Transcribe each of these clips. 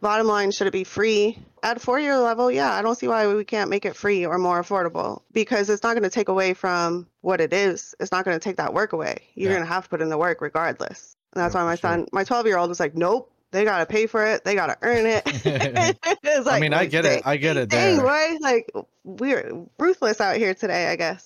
bottom line, should it be free? At four year level, yeah, I don't see why we can't make it free or more affordable because it's not going to take away from what it is. It's not going to take that work away. You're Yeah. going to have to put in the work regardless. And that's why my sure. son, my 12 year old was like, nope, they got to pay for it. They got to earn it. It's I mean, I get dang- it. I get it Dang, there. boy. Like, we're ruthless out here today, I guess.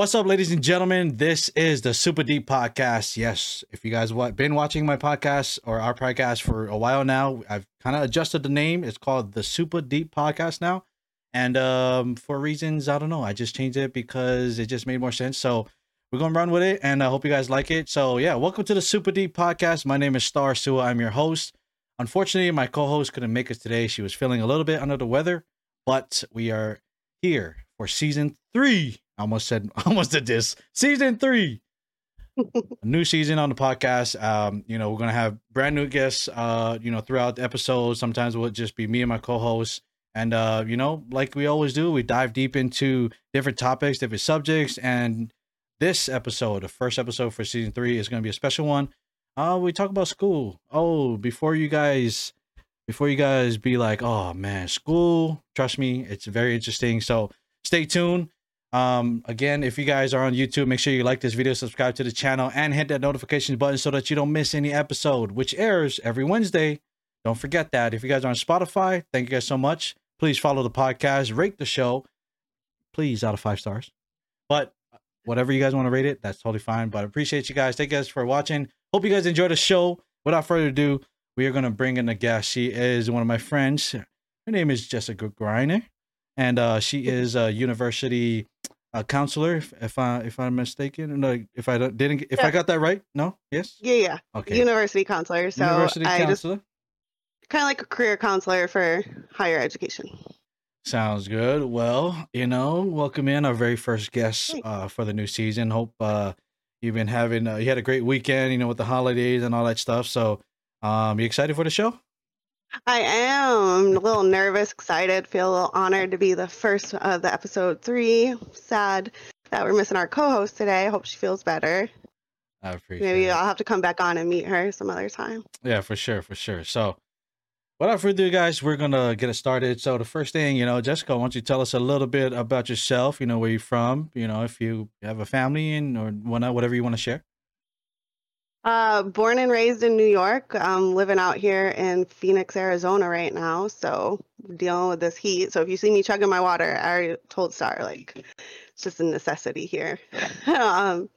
What's up, ladies and gentlemen? This is the Super Deep Podcast. Yes, if you guys wa- been watching my podcast or our podcast for a while now, I've kind of adjusted the name. It's called the Super Deep Podcast now, and um, for reasons I don't know, I just changed it because it just made more sense. So we're gonna run with it, and I hope you guys like it. So yeah, welcome to the Super Deep Podcast. My name is Starr Sua. I'm your host. Unfortunately, my co-host couldn't make it today. She was feeling a little bit under the weather, but we are here for season three. Almost said almost did this. Season three. A new season on the podcast. Um, you know, we're gonna have brand new guests uh, you know, throughout the episode. Sometimes it will just be me and my co-host. And uh, you know, like we always do, we dive deep into different topics, different subjects. And this episode, the first episode for season three, is gonna be a special one. Uh, we talk about school. Oh, before you guys before you guys be like, oh man, school, trust me, it's very interesting. So stay tuned. Um, again, if you guys are on YouTube, make sure you like this video, subscribe to the channel, and hit that notification button so that you don't miss any episode, which airs every Wednesday. Don't forget that. If you guys are on Spotify, thank you guys so much. Please follow the podcast, rate the show, please out of five stars. But whatever you guys want to rate it, that's totally fine. But I appreciate you guys. Thank you guys for watching. Hope you guys enjoy the show. Without further ado, we are gonna bring in a guest. She is one of my friends. Her name is Jessica Griner, and uh, she is a university uh, counselor. If, if I if I'm mistaken, no, if I don't, didn't if I got that right, no, yes, Yeah, yeah. okay, University counselor. So university I just counselor. kind of like a career counselor for higher education. Sounds good. Well, you know, welcome in our very first guest uh, for the new season. Hope uh, you've been having uh, you had a great weekend, you know, with the holidays and all that stuff. So, um, you excited for the show? I am a little nervous, excited, feel a little honored to be the first of the episode three. Sad that we're missing our co-host today. I hope she feels better. I appreciate Maybe it. I'll have to come back on and meet her some other time. Yeah, for sure, for sure. So, without further ado, guys, we're gonna get it started. So, the first thing, you know, Jessica, why don't you tell us a little bit about yourself? You know, where you're from. You know, if you have a family and or whatnot, whatever you want to share. Uh, born and raised in New York. I'm living out here in Phoenix, Arizona right now. So dealing with this heat. So if you see me chugging my water, I already told Starr like it's just a necessity here. um,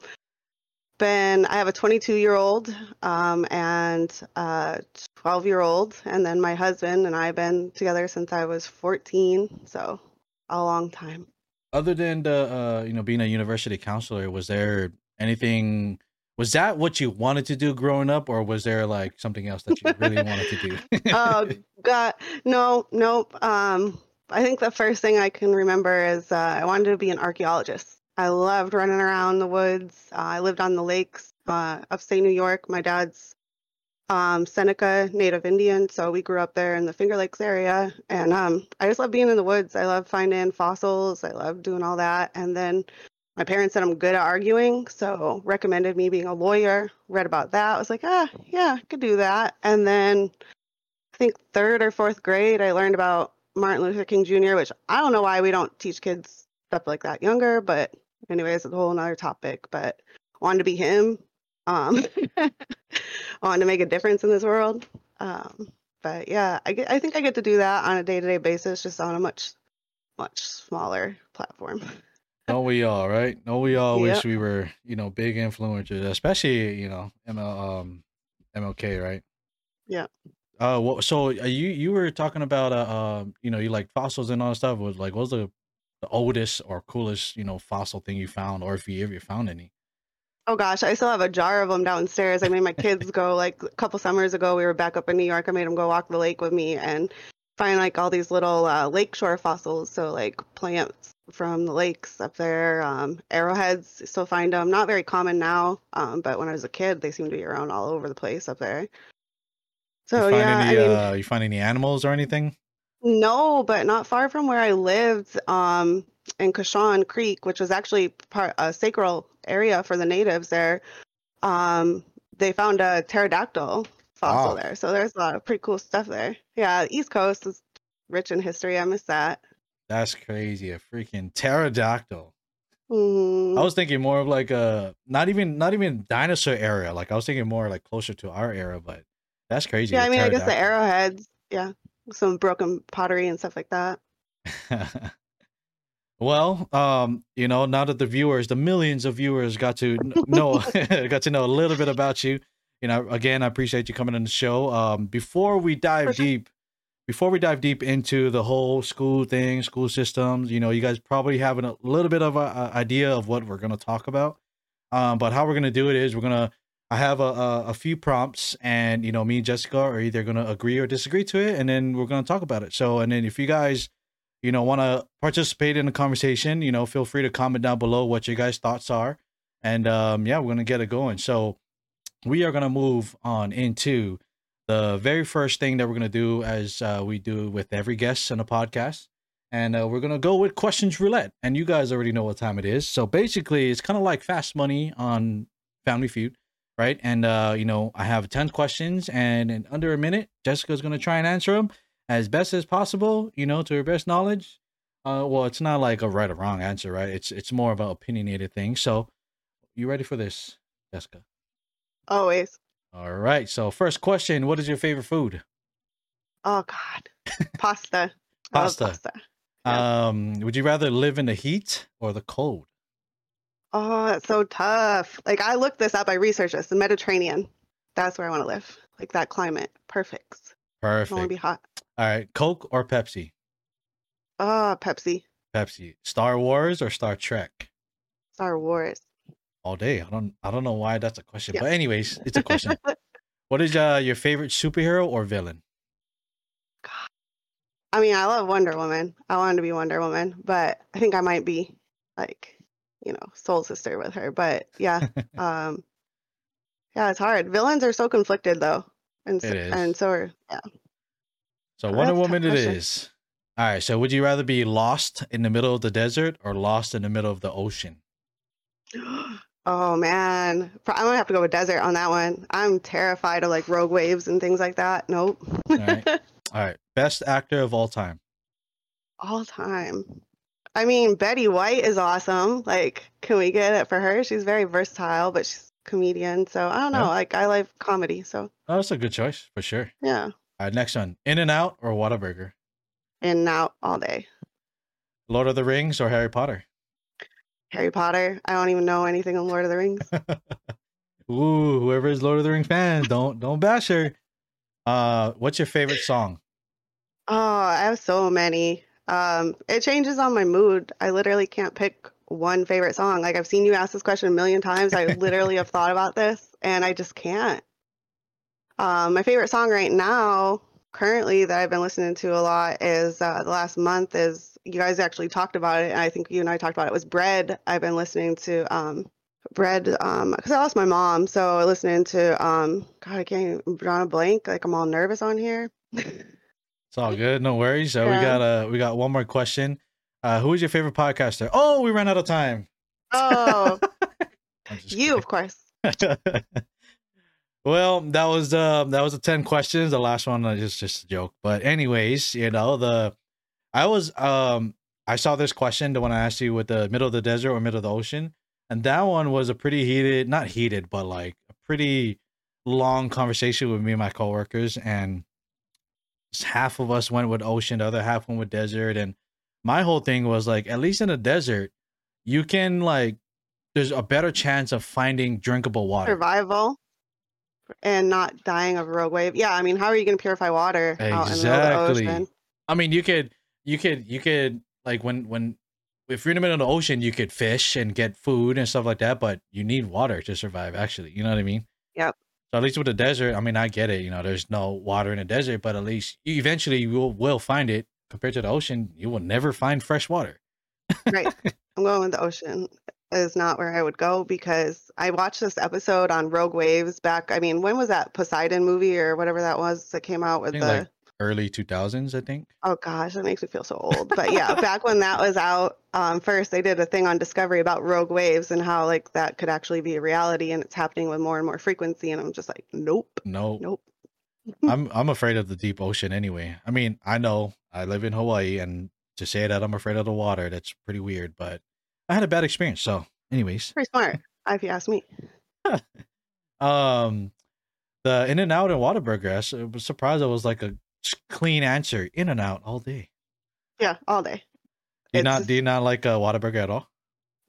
been I have a 22 year old um, and a 12 year old, and then my husband and I have been together since I was 14. So a long time. Other than the, uh, you know, being a university counselor, was there anything? Was that what you wanted to do growing up, or was there like something else that you really wanted to do? oh god no nope um i think the first thing i can remember is uh, i wanted to be an archaeologist. I loved running around the woods. Uh, i lived on the lakes uh, upstate new york. My dad's um, seneca native indian so we grew up there in the finger lakes area and um, i just love being in the woods. I love finding fossils. I love doing all that and then my parents said i'm good at arguing so recommended me being a lawyer read about that i was like ah yeah i could do that and then I think third or fourth grade, I learned about Martin Luther King Jr., which I don't know why we don't teach kids stuff like that younger, but anyways, it's a whole nother topic. But wanted to be him. Um, wanted to make a difference in this world. Um, but yeah, I, get, I think I get to do that on a day to day basis, just on a much, much smaller platform. No, we all right. No, we all Yep. wish we were, you know, big influencers, especially you know, ML, um, MLK, right? Yeah. Uh, what, so uh, you you were talking about uh, um, you know, you like fossils and all that stuff. Was like, what was the the oldest or coolest, you know, fossil thing you found, or if you ever found any? Oh gosh, I still have a jar of them downstairs. I made my kids go like a couple summers ago. We were back up in New York. I made them go walk the lake with me, and find like all these little uh, lakeshore fossils. So like plants from the lakes up there. Um, arrowheads, still find them. Not very common now, um, but when I was a kid, they seemed to be around all over the place up there. So you find yeah, any, I mean, uh, you find any animals or anything? no, but not far from where I lived, um, in Kashong Creek, which was actually part a sacral area for the natives there. Um, they found a pterodactyl fossil Wow. there, so there's a lot of pretty cool stuff there. Yeah, the East Coast is rich in history. I miss that. That's crazy. A freaking pterodactyl. I was thinking more of like a not even not even dinosaur era. Like I was thinking more like closer to our era, but that's crazy. Yeah, I mean, I guess the arrowheads, yeah, some broken pottery and stuff like that. well, um, you know, now that the viewers, the millions of viewers got to know got to know a little bit about you, you know, again, I appreciate you coming on the show. Um, before we dive sure. deep, before we dive deep into the whole school thing, school systems, you know, you guys probably have a little bit of a, a idea of what we're gonna talk about. Um, but how we're gonna do it is we're gonna I have a, a a few prompts, and you know, me and Jessica are either gonna agree or disagree to it, and then we're gonna talk about it. So, and then if you guys, you know, want to participate in the conversation, you know, feel free to comment down below what your guys' thoughts are, and um, yeah, we're gonna get it going. So, we are gonna move on into the very first thing that we're gonna do, as uh, we do with every guest on the podcast. And uh, we're gonna go with questions roulette, and you guys already know what time it is. So basically, it's kind of like fast money on Family Feud right? And uh, you know, I have ten questions, and in under a minute, Jessica's gonna try and answer them as best as possible. You know, to her best knowledge. Uh, well, it's not like a right or wrong answer, right? It's it's more of an opinionated thing. So, you ready for this, Jessica? Always. All right. So, first question: What is your favorite food? Oh God, pasta. Pasta. pasta. Yeah. Um, would you rather live in the heat or the cold? Oh, that's so tough. Like I looked this up. I researched this. The Mediterranean. That's where I want to live. Like that climate. Perfect. I want to Perfect. be hot. All right. Coke or Pepsi? Oh, Pepsi. Pepsi. Star Wars or Star Trek? Star Wars. All day. I don't I don't know why that's a question, Yeah. but anyways, it's a question. what is uh your favorite superhero or villain? I mean, I love Wonder Woman. I wanted to be Wonder Woman, but I think I might be like, you know, soul sister with her. But yeah, um, yeah, it's hard. Villains are so conflicted though, and so, and so are yeah. So Oh, Wonder that's a tough Woman it is. All right. So would you rather be lost in the middle of the desert or lost in the middle of the ocean? Oh man, I'm gonna have to go with desert on that one. I'm terrified of like rogue waves and things like that. Nope. right. All right. Best actor of all time. All time. I mean, Betty White is awesome. Like, can we get it for her? She's very versatile, but she's a comedian. So I don't know. Yeah. Like, I like comedy. So Oh, that's a good choice for sure. yeah, All right. Next one. In and Out or Whataburger? in and out all day. Lord of the Rings or Harry Potter? Harry Potter. I don't even know anything on Lord of the Rings. Ooh, whoever is Lord of the Rings fan, don't don't bash her. Uh, what's your favorite song? Oh, I have so many. Um, it changes on my mood. I literally can't pick one favorite song. Like I've seen you ask this question a million times. I literally have thought about this and I just can't. Um, my favorite song right now, currently that I've been listening to a lot is uh, the last month is you guys actually talked about it and I think you and I talked about it was Bread. I've been listening to um Bread um because I lost my mom, so listening to um God I can't even draw a blank. Like I'm all nervous on here. It's all good, no worries. So we Yeah. got uh we got one more question. Uh, who is your favorite podcaster? Oh, we ran out of time. Oh, you of course. well, that was uh that was the ten questions. The last one is just just a joke. But anyways, you know the I was um I saw this question the one I asked you with the middle of the desert or middle of the ocean, and that one was a pretty heated, not heated, but like a pretty long conversation with me and my coworkers, and half of us went with ocean, the other half went with desert, and my whole thing was like, at least in the desert, you can like, there's a better chance of finding drinkable water. Survival and not dying of a rogue wave. Yeah, I mean, how are you going to purify water out in the middle of the Exactly. ocean? I mean, you could, you could, you could like when when if you're in the middle of the ocean, you could fish and get food and stuff like that, but you need water to survive. Actually, you know what I mean? Yep. So at least with the desert, I mean, I get it. You know, there's no water in the desert, but at least you eventually you will, will find it. Compared to the ocean, you will never find fresh water. right. I'm going with the ocean is not where I would go because I watched this episode on Rogue Waves back. I mean, when was that Poseidon movie or whatever that was that came out with the like early 2000s, I think. Oh gosh, that makes me feel so old. But yeah, back when that was out, um, first they did a thing on Discovery about rogue waves and how like that could actually be a reality and it's happening with more and more frequency. And I'm just like, nope, nope, nope. I'm I'm afraid of the deep ocean anyway. I mean, I know I live in Hawaii, and to say that I'm afraid of the water, that's pretty weird. But I had a bad experience. So, anyways, pretty smart, if you ask me. um, the In and Out and Whataburger. I was surprised it was like a clean answer. In and out all day. Yeah, all day. Do you it's, not do you not like a Whataburger at all?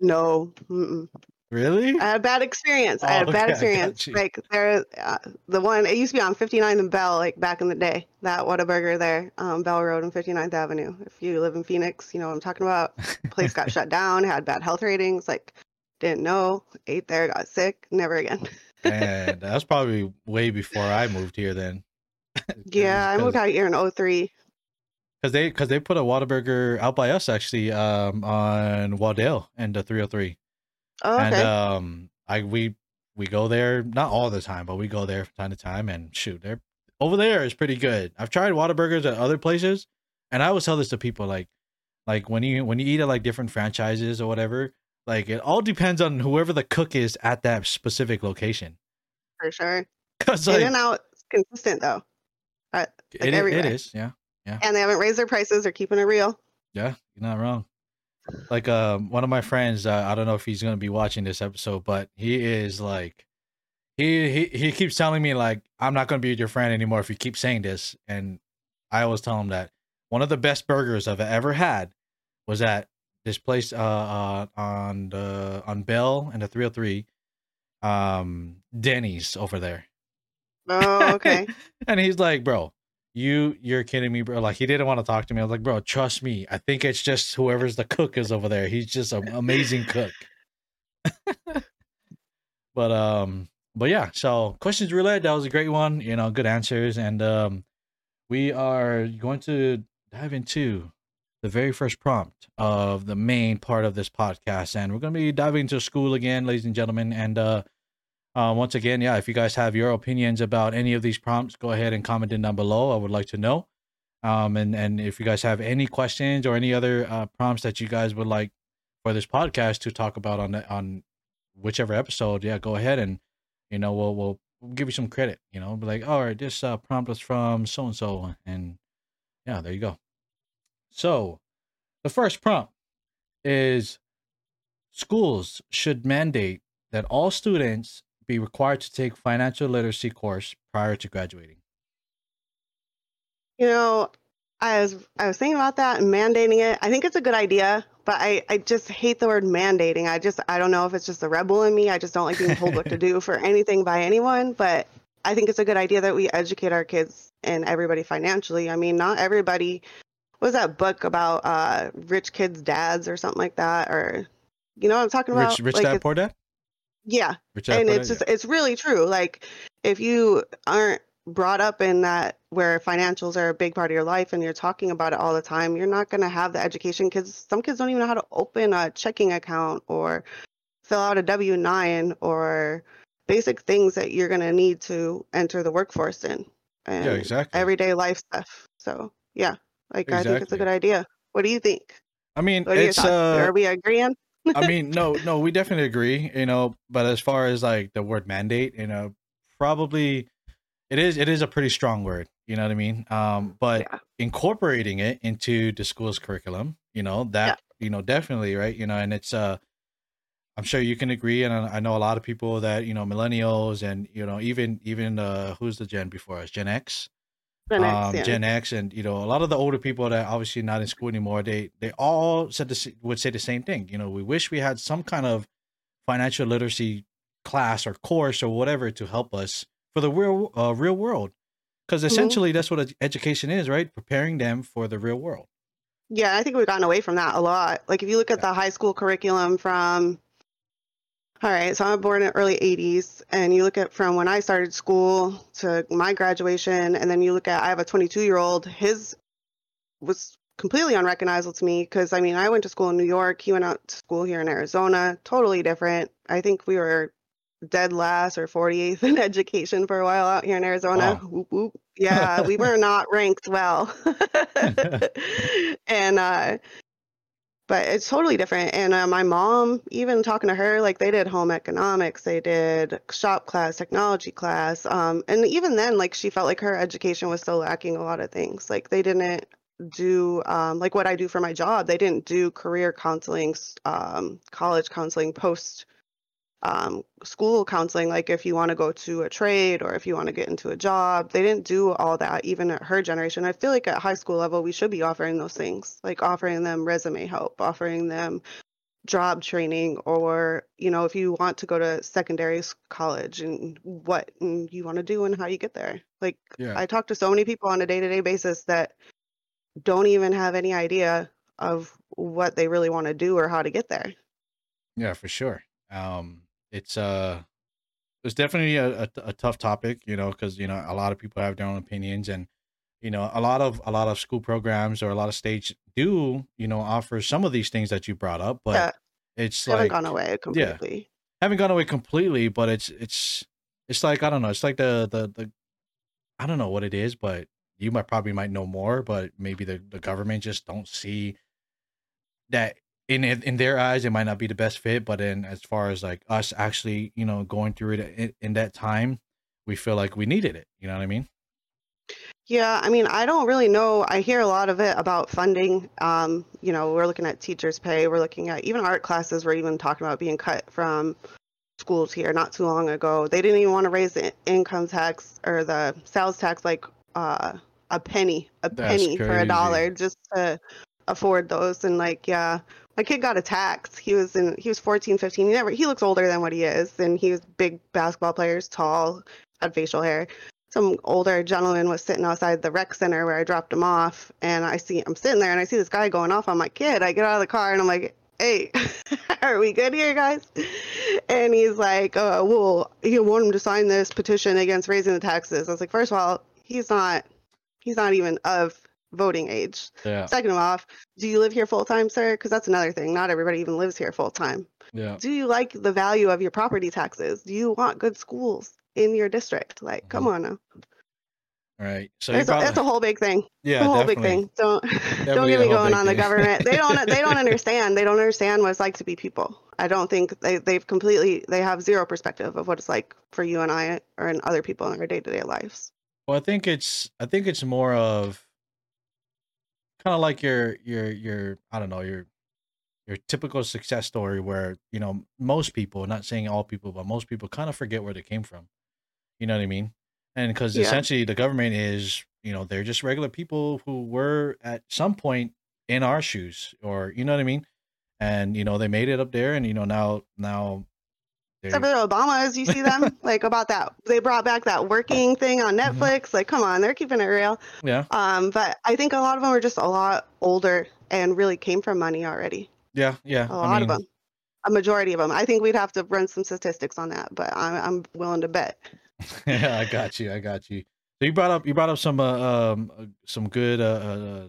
No. Mm-mm. Really? I had a bad experience. Oh, I had a bad okay, experience. Like there, uh, the one it used to be on 59th and Bell, like back in the day. That Whataburger there, um, Bell Road and 59th Avenue. If you live in Phoenix, you know what I'm talking about. Place got shut down, had bad health ratings. Like didn't know, ate there, got sick, never again. and that's probably way before I moved here. Then yeah, I moved out here in 03. Because they because they put a Whataburger out by us actually um, on Waddell and the 303. Oh, okay. And um, I we we go there not all the time, but we go there from time to time. And shoot, they're over there is pretty good. I've tried Whataburgers at other places, and I always tell this to people like like when you when you eat at like different franchises or whatever, like it all depends on whoever the cook is at that specific location. For sure. Because like, in and out consistent though. Like it, it is, yeah, yeah. And they haven't raised their prices; they're keeping it real. Yeah, you're not wrong. Like um, one of my friends, uh, I don't know if he's gonna be watching this episode, but he is like, he he he keeps telling me like, I'm not gonna be your friend anymore if you keep saying this. And I always tell him that one of the best burgers I've ever had was at this place uh, uh on the on Bell and the 303, um, Denny's over there. Oh, okay. and he's like, bro, you you're kidding me, bro. Like he didn't want to talk to me. I was like, bro, trust me. I think it's just whoever's the cook is over there. He's just an amazing cook. but um, but yeah. So questions roulette. That was a great one. You know, good answers, and um, we are going to dive into the very first prompt of the main part of this podcast, and we're going to be diving into school again, ladies and gentlemen, and uh uh, once again, yeah, if you guys have your opinions about any of these prompts, go ahead and comment in down below. I would like to know. Um, and and if you guys have any questions or any other uh, prompts that you guys would like for this podcast to talk about on the, on whichever episode, yeah, go ahead and you know we'll we'll, we'll give you some credit. You know, be like, all right, this uh, prompt was from so and so, and yeah, there you go. So, the first prompt is schools should mandate that all students be required to take financial literacy course prior to graduating? You know, I was I was thinking about that and mandating it. I think it's a good idea, but I, I just hate the word mandating. I just I don't know if it's just the rebel in me. I just don't like being told what to do for anything by anyone. But I think it's a good idea that we educate our kids and everybody financially. I mean, not everybody was that book about uh, rich kids' dads or something like that, or you know what I'm talking about? Rich, rich like dad, poor dad. Yeah. and it's just it's really true. Like if you aren't brought up in that where financials are a big part of your life and you're talking about it all the time, you're not going to have the education cuz some kids don't even know how to open a checking account or fill out a W9 or basic things that you're going to need to enter the workforce in. And yeah, exactly. Everyday life stuff. So, yeah. Like exactly. I think it's a good idea. What do you think? I mean, it's uh, are we agreeing? I mean, no, no, we definitely agree, you know, but as far as like the word mandate, you know, probably it is it is a pretty strong word, you know what I mean? Um, but yeah. incorporating it into the school's curriculum, you know, that yeah. you know, definitely, right? You know, and it's uh I'm sure you can agree, and I know a lot of people that you know millennials and you know even even uh who's the gen before us, Gen X, Gen X, um, yeah. Gen X, and you know a lot of the older people that obviously not in school anymore. They they all said this would say the same thing. You know, we wish we had some kind of financial literacy class or course or whatever to help us for the real uh, real world, because mm-hmm. essentially mm-hmm. that's what education is, right? Preparing them for the real world. Yeah, I think we've gotten away from that a lot. Like if you look at yeah. the high school curriculum from All right, so I'm born in the early 80s, and you look at from when I started school to my graduation, and then you look at I have a 22 year old, his was completely unrecognizable to me because I mean, I went to school in New York, he went out to school here in Arizona, totally different. I think we were dead last or 48th in education for a while out here in Arizona. Wow. Whoop, whoop. Yeah, we were not ranked well. and uh but it's totally different and uh, my mom even talking to her like they did home economics they did shop class technology class um, and even then like she felt like her education was still lacking a lot of things like they didn't do um, like what i do for my job they didn't do career counseling um, college counseling post um, school counseling like if you want to go to a trade or if you want to get into a job they didn't do all that even at her generation i feel like at high school level we should be offering those things like offering them resume help offering them job training or you know if you want to go to secondary college and what and you want to do and how you get there like Yeah. i talk to so many people on a day-to-day basis that don't even have any idea of what they really want to do or how to get there Yeah, for sure. Um, it's uh, it's definitely a, a, a tough topic, you know, because you know a lot of people have their own opinions, and you know a lot of a lot of school programs or a lot of states do, you know, offer some of these things that you brought up, but Yeah. it's haven't like gone away completely haven't gone away completely, but it's it's it's like I don't know, it's like the the the I don't know what it is, but you might probably might know more, but maybe the the government just don't see that in in their eyes it might not be the best fit, but in as far as like us actually you know going through it in, in that time, we feel like we needed it. You know what I mean? Yeah, I mean, I don't really know. I hear a lot of it about funding. Um, you know, we're looking at teachers' pay. We're looking at even art classes were even talking about being cut from schools here not too long ago. They didn't even want to raise the income tax or the sales tax like uh, a penny, a That's penny for a dollar just to afford those. And like, yeah, my kid got attacked. He was in, he was 14, 15. He never, he looks older than what he is. And he was big basketball players, tall, had facial hair some older gentleman was sitting outside the rec center where I dropped him off, and I see I'm sitting there and I see this guy going off on my kid. I get out of the car and I'm like, "Hey, are we good here, guys?" And he's like, uh, "Well, you want him to sign this petition against raising the taxes." I was like, first of all, he's not, he's not even of voting age. Yeah, Second of all, do you live here full time, sir? Because that's another thing. Not everybody even lives here full time yeah, do you like the value of your property taxes? Do you want good schools in your district? Like, come mm-hmm. on now. all right. So That's a, that's a whole big thing. yeah, a whole definitely. big thing. Don't don't get me going on the government. They don't they don't understand. They don't understand what it's like to be people. I don't think they they've completely they have zero perspective of what it's like for you and I or in other people in our day to day lives. Well, I think it's I think it's more of kind of like your your your I don't know your your typical success story where you know most people, not saying all people, but most people kind of forget where they came from. You know what I mean? And because Yeah. essentially the government is you know they're just regular people who were at some point in our shoes, or you know what I mean? And you know they made it up there, and you know now now. Except for the Obamas, you see them like about that. They brought back that working thing on Mm-hmm. Netflix. Like, come on, they're keeping it real. Yeah, Um, but I think a lot of them are just a lot older and really came from money already. yeah, yeah. A lot of them. A majority of them. I think we'd have to run some statistics on that, but I'm, I'm willing to bet. yeah, I got you. I got you. So you brought up you brought up some uh, um uh, some good uh, uh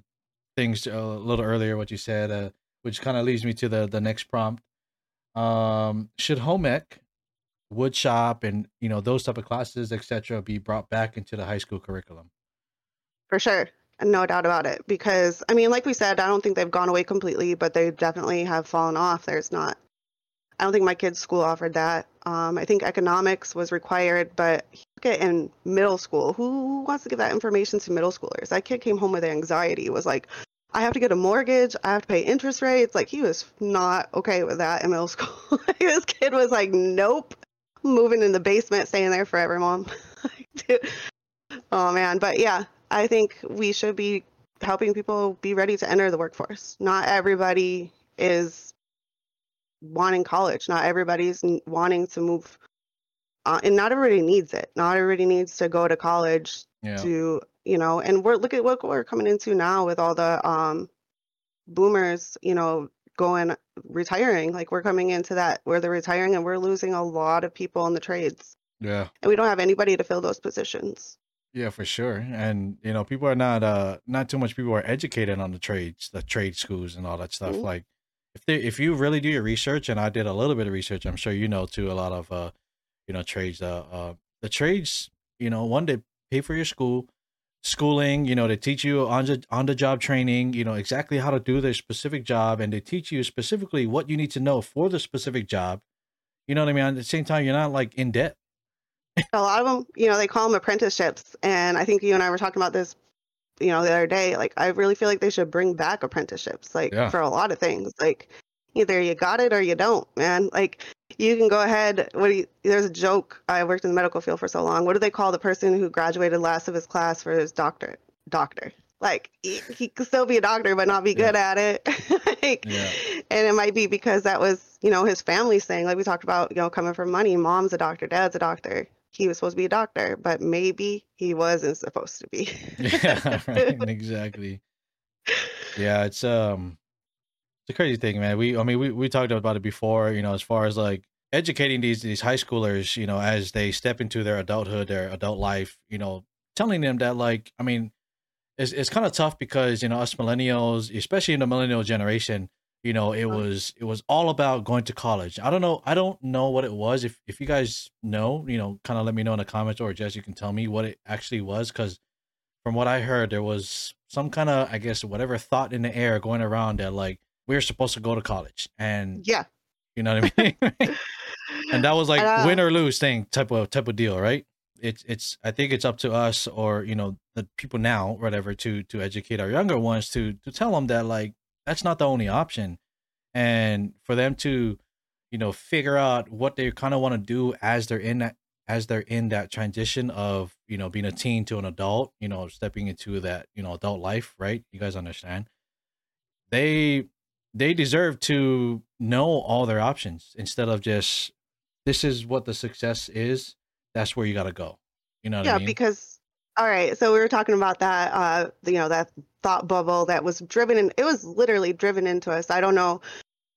things a little earlier. What you said, uh, which kind of leads me to the the next prompt. Um, should home ec, wood shop, and you know those type of classes, etc., be brought back into the high school curriculum? For sure. No doubt about it. Because, I mean, like we said, I don't think they've gone away completely, but they definitely have fallen off. There's not, I don't think my kid's school offered that. Um, I think economics was required, but at in middle school. Who wants to give that information to middle schoolers? That kid came home with anxiety, was like, I have to get a mortgage. I have to pay interest rates. Like, he was not okay with that in middle school. this kid was like, nope, moving in the basement, staying there forever, mom. Oh man, but yeah, I think we should be helping people be ready to enter the workforce. Not everybody is wanting college. Not everybody's wanting to move, uh, and not everybody needs it. Not everybody needs to go to college Yeah, to you know. And we're look at what we're coming into now with all the um, boomers. You know, going retiring. Like we're coming into that where they're retiring and we're losing a lot of people in the trades. Yeah. And we don't have anybody to fill those positions. Yeah, for sure. And you know, people are not uh not too much people are educated on the trades, the trade schools and all that stuff. Mhm. Like if they if you really do your research and I did a little bit of research, I'm sure you know too a lot of uh you know trades uh uh the trades, you know, one they pay for your school, schooling, you know, they teach you on the on the job training, you know, exactly how to do their specific job and they teach you specifically what you need to know for the specific job. You know what I mean? At the same time, you're not like in debt. A lot of them, you know, they call them apprenticeships. And I think you and I were talking about this, you know, the other day. Like, I really feel like they should bring back apprenticeships, like, Yeah. for a lot of things. Like, either you got it or you don't, man. Like, you can go ahead. What do you, there's a joke. I worked in the medical field for so long. What do they call the person who graduated last of his class for his doctorate? Doctor. Like, he, he could still be a doctor, but not be Yeah. good at it. like, Yeah. and it might be because that was, you know, his family saying, like we talked about, you know, coming from money. Mom's a doctor, dad's a doctor. He was supposed to be a doctor, but maybe he wasn't supposed to be. yeah, right. Exactly. Yeah, it's um it's a crazy thing, man. We I mean we, we talked about it before, you know, as far as like educating these these high schoolers, you know, as they step into their adulthood, their adult life, you know, telling them that like I mean it's it's kind of tough because, you know, us millennials, especially in the millennial generation, you know, it Uh-huh. was it was all about going to college. I don't know, I don't know what it was. If if you guys know, you know, kind of let me know in the comments or Jess, you can tell me what it actually was cuz from what I heard, there was some kind of, I guess, whatever thought in the air going around that like we are supposed to go to college, and yeah. you know what I mean. and that was like Uh, win or lose thing type of type of deal, right? It's it's. I think it's up to us or you know the people now, whatever, to to educate our younger ones to to tell them that like that's not the only option, and for them to you know figure out what they kind of want to do as they're in that as they're in that transition of you know being a teen to an adult you know stepping into that you know adult life right you guys understand they they deserve to know all their options instead of just this is what the success is that's where you got to go you know what yeah, i mean because all right, so we were talking about that uh you know, that thought bubble that was driven in it was literally driven into us. I don't know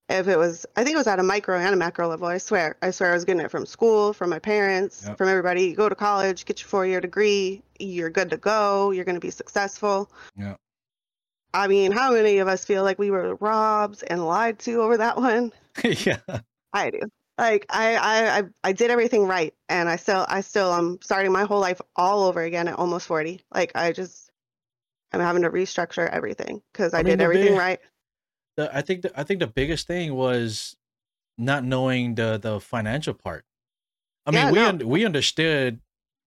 if it was I think it was at a micro and a macro level. I swear. I swear I was getting it from school, from my parents, Yep. from everybody. You go to college, get your four year degree, you're good to go, you're gonna be successful. Yeah. I mean, how many of us feel like we were robbed and lied to over that one? yeah I do. Like I, I, I, I did everything right, and I still, I still, I'm starting my whole life all over again at almost forty. Like I just, I'm having to restructure everything because I, I mean, did everything big- right. the, i think the, i think the biggest thing was not knowing the the financial part i mean Yeah, we no. un- we understood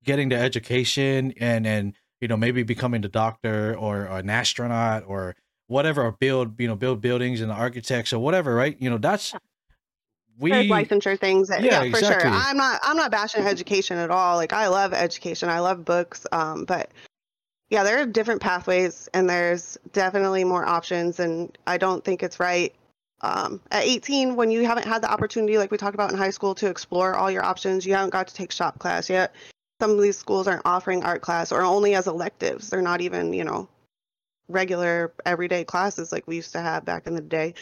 getting the education and and you know maybe becoming a doctor or, or an astronaut or whatever or build you know build buildings and architects or whatever right you know that's we There's licensure things. That, Yeah, yeah, for exactly. sure. I'm not, I'm not bashing education at all. Like I love education. I love books. Um, but yeah, there are different pathways, and there's definitely more options. And I don't think it's right um, at 18 when you haven't had the opportunity, like we talked about in high school, to explore all your options. You haven't got to take shop class yet. Some of these schools aren't offering art class or only as electives. They're not even, you know, regular everyday classes like we used to have back in the day.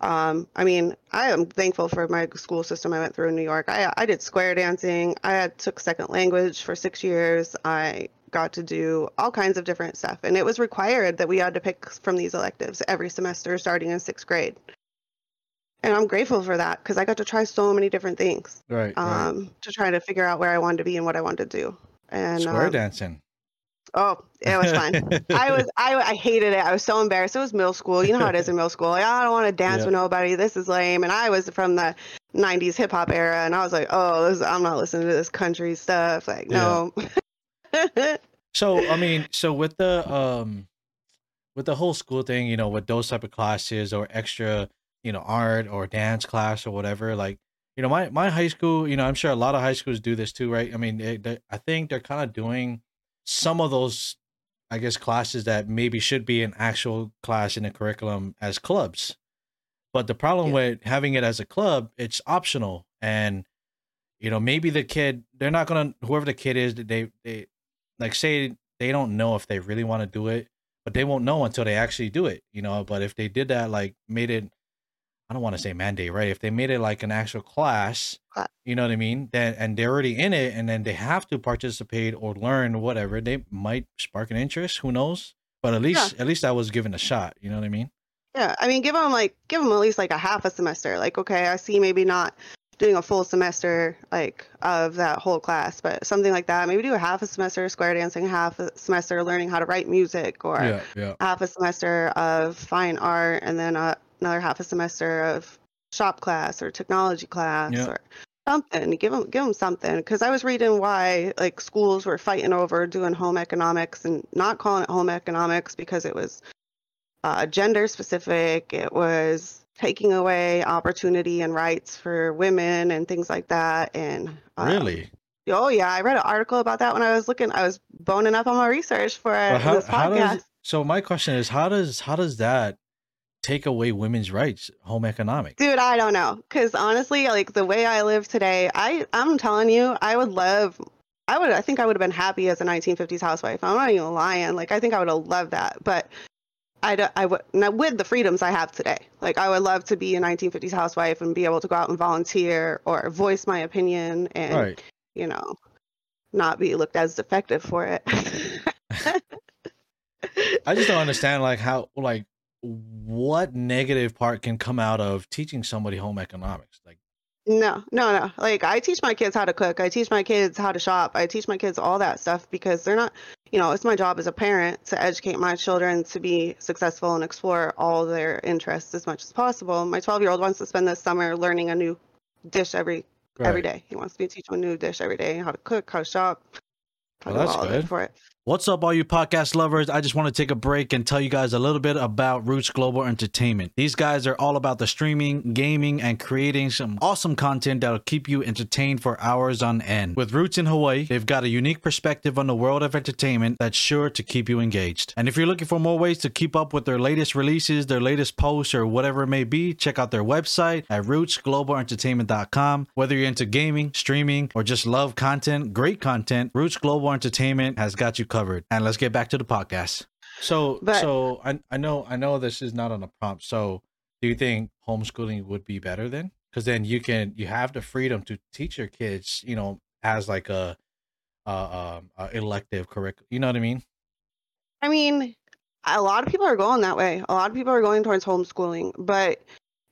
Um, I mean, I am thankful for my school system I went through in New York. I I did square dancing. I had, took second language for six years. I got to do all kinds of different stuff, and it was required that we had to pick from these electives every semester starting in sixth grade. And I'm grateful for that because I got to try so many different things right, right. um, to try to figure out where I wanted to be and what I wanted to do. And square um, dancing oh, it was fun. I was I, I hated it. I was so embarrassed. It was middle school. You know how it is in middle school. Like, I don't want to dance Yeah. with nobody. This is lame. And I was from the '90s hip hop era, and I was like, oh, this, I'm not listening to this country stuff. Like, no. So I mean, so with the um with the whole school thing, you know, with those type of classes or extra, you know, art or dance class or whatever, like, you know, my my high school, you know, I'm sure a lot of high schools do this too, right? I mean, they, they, I think they're kind of doing some of those, I guess, classes that maybe should be an actual class in the curriculum as clubs. But the problem Yeah. with having it as a club, it's optional, and you know, maybe the kid, they're not gonna, whoever the kid is, they they like say they don't know if they really want to do it, but they won't know until they actually do it, you know. But if they did that, like made it I don't want to say mandate, right? If they made it like an actual class, you know what I mean? Then and they're already in it, and then they have to participate or learn whatever. They might spark an interest. Who knows? But at least at least I was given a shot. You know what I mean? Yeah, I mean, give them like give them at least like a half a semester. Like, okay, I see maybe not doing a full semester like of that whole class, but something like that. Maybe do a half a semester square dancing, half a semester learning how to write music, or Yeah, yeah. half a semester of fine art, and then uh, another half a semester of shop class or technology class Yeah. or something. Give them give them something because I was reading why like schools were fighting over doing home economics and not calling it home economics because it was uh, gender specific. It was taking away opportunity and rights for women and things like that. And um, Really? oh yeah, I read an article about that when I was looking. I was boning up on my research for But how, this podcast. does so my question is how does how does that take away women's rights home economics Dude, I don't know. Cause honestly, like the way I live today, I I'm telling you, I would love I would I think I would have been happy as a 1950s housewife. I'm not even lying. Like I think I would have loved that. But I don't, I would now with the freedoms I have today. Like I would love to be a 1950s housewife and be able to go out and volunteer or voice my opinion and right you know not be looked as defective for it. i just don't understand like how like what negative part can come out of teaching somebody home economics like No, no, no. Like I teach my kids how to cook. I teach my kids how to shop. I teach my kids all that stuff because they're not, you know, it's my job as a parent to educate my children to be successful and explore all their interests as much as possible. My 12-year-old wants to spend the summer learning a new dish every every right. day. He wants me to teach him a new dish every day, how to cook, how to shop. how Well, to that's good. for it. What's up, all you podcast lovers? I just want to take a break and tell you guys a little bit about Roots Global Entertainment. These guys are all about the streaming, gaming, and creating some awesome content that'll keep you entertained for hours on end. With Roots in Hawaii, they've got a unique perspective on the world of entertainment that's sure to keep you engaged. And if you're looking for more ways to keep up with their latest releases, their latest posts, or whatever it may be, check out their website at rootsglobalentertainment.com. Whether you're into gaming, streaming, or just love content, great content, Roots Global Entertainment has got you covered. And let's get back to the podcast. So, But- so I, I know I know this is not on a prompt. So, do you think homeschooling would be better then? Because then you can you have the freedom to teach your kids, you know, as like a, uh, um, a elective curriculum. You know what I mean? I mean, a lot of people are going that way. A lot of people are going towards homeschooling, but